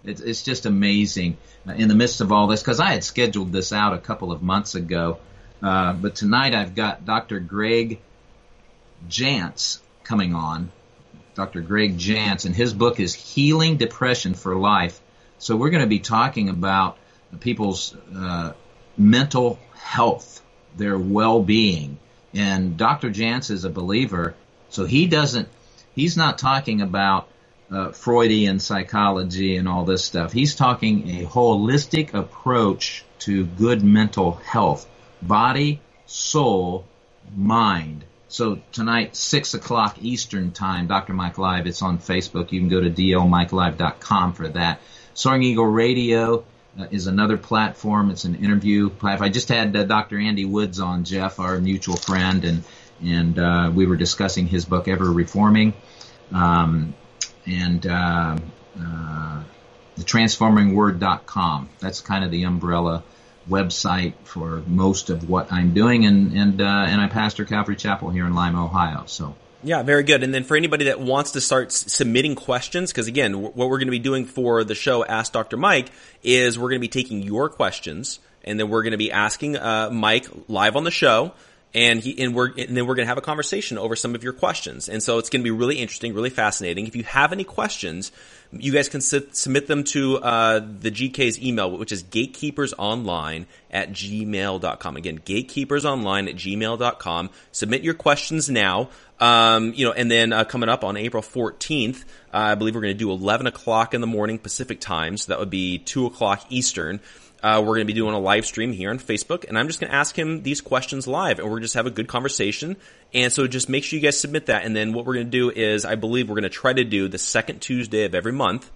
S2: It's, it's just amazing uh, in the midst of all this because I had scheduled this out a couple of months ago, uh, but tonight I've got Dr. Greg Jantz coming on, Dr. Greg Jantz, and his book is Healing Depression for Life. So we're going to be talking about people's uh, mental health, their well-being. And Dr. Jantz is a believer, so he doesn't, he's not talking about uh, Freudian psychology and all this stuff. He's talking a holistic approach to good mental health, body, soul, mind So tonight, six o'clock Eastern time, Dr. Mike Live. It's on Facebook. You can go to dlmikelive.com for that. Soaring Eagle Radio uh, is another platform. It's an interview platform. I just had uh, Dr. Andy Woods on, Jeff, our mutual friend, and and uh, we were discussing his book, Ever Reforming, um, and uh, uh, the transformingword.com. That's kind of the umbrella website for most of what I'm doing, and and uh, and I pastor Calvary Chapel here in Lima, Ohio. So.
S1: Yeah, very good. And then for anybody that wants to start s- submitting questions, because again, w- what we're going to be doing for the show Ask Dr. Mike is we're going to be taking your questions, and then we're going to be asking uh, Mike live on the show and he and we're and then we're going to have a conversation over some of your questions. And so it's going to be really interesting, really fascinating. If you have any questions, you guys can sit, submit them to uh, the GK's email, which is gatekeepersonline at gmail.com. Again, gatekeepersonline at gmail.com. Submit your questions now. Um, you know, and then uh, coming up on April 14th, uh, I believe we're going to do 11 o'clock in the morning Pacific time. So that would be 2 o'clock Eastern uh, we're going to be doing a live stream here on Facebook, and I'm just going to ask him these questions live, and we're just have a good conversation. And so just make sure you guys submit that, and then what we're going to do is, I believe we're going to try to do the second Tuesday of every month.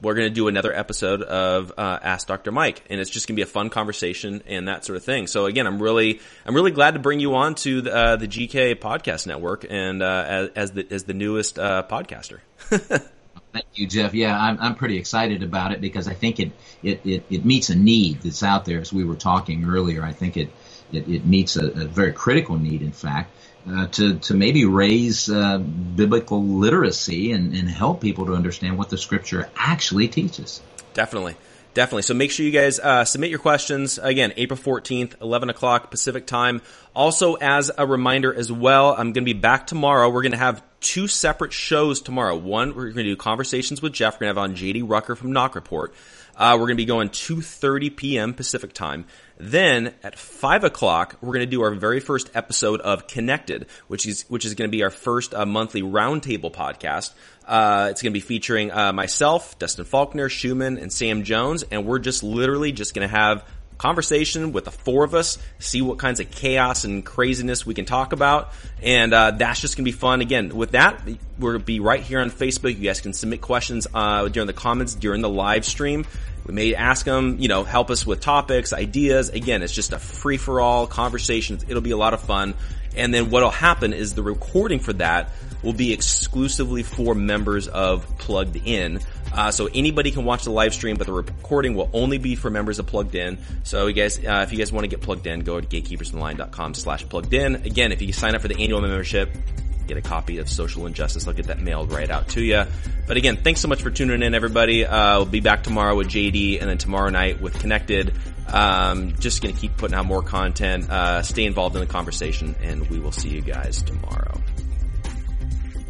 S1: We're going to do another episode of uh, Ask Dr. Mike, and it's just going to be a fun conversation and that sort of thing. So again, I'm really, I'm really glad to bring you on to the, uh, the GK Podcast Network and uh, as, as the as the newest uh, podcaster.
S2: Thank you, Jeff. Yeah, I'm, I'm pretty excited about it because I think it, it, it, it meets a need that's out there. As we were talking earlier, I think it, it, it meets a, a very critical need, in fact, uh, to, to maybe raise uh, biblical literacy and, and help people to understand what the scripture actually teaches.
S1: Definitely. Definitely. So make sure you guys uh, submit your questions. Again, April 14th, 11 o'clock Pacific time. Also, as a reminder as well, I'm going to be back tomorrow. We're going to have two separate shows tomorrow. One, we're going to do conversations with Jeff. We're going to have on JD Rucker from NOQ Report. Uh, we're going to be going 2.30 p.m. Pacific time. Then at 5 o'clock, we're going to do our very first episode of Connected, which is, which is going to be our first uh, monthly roundtable podcast. Uh, it's going to be featuring uh, myself, Dustin Faulkner, Schumann, and Sam Jones, and we're just literally just going to have conversation with the four of us, see what kinds of chaos and craziness we can talk about, and uh, that's just gonna be fun. Again, with that, we're be right here on Facebook. You guys can submit questions uh, during the comments during the live stream. We may ask them, you know, help us with topics, ideas. Again, it's just a free for all conversation. It'll be a lot of fun. And then what'll happen is the recording for that will be exclusively for members of Plugged In. Uh, so anybody can watch the live stream, but the recording will only be for members of Plugged In. So you guys, uh, if you guys want to get plugged in, go to gatekeepersonline.com slash plugged in. Again, if you sign up for the annual membership, get a copy of Social Injustice. I'll get that mailed right out to you. But again, thanks so much for tuning in, everybody. Uh, we'll be back tomorrow with JD and then tomorrow night with Connected. Um, just gonna keep putting out more content. Uh, stay involved in the conversation and we will see you guys tomorrow.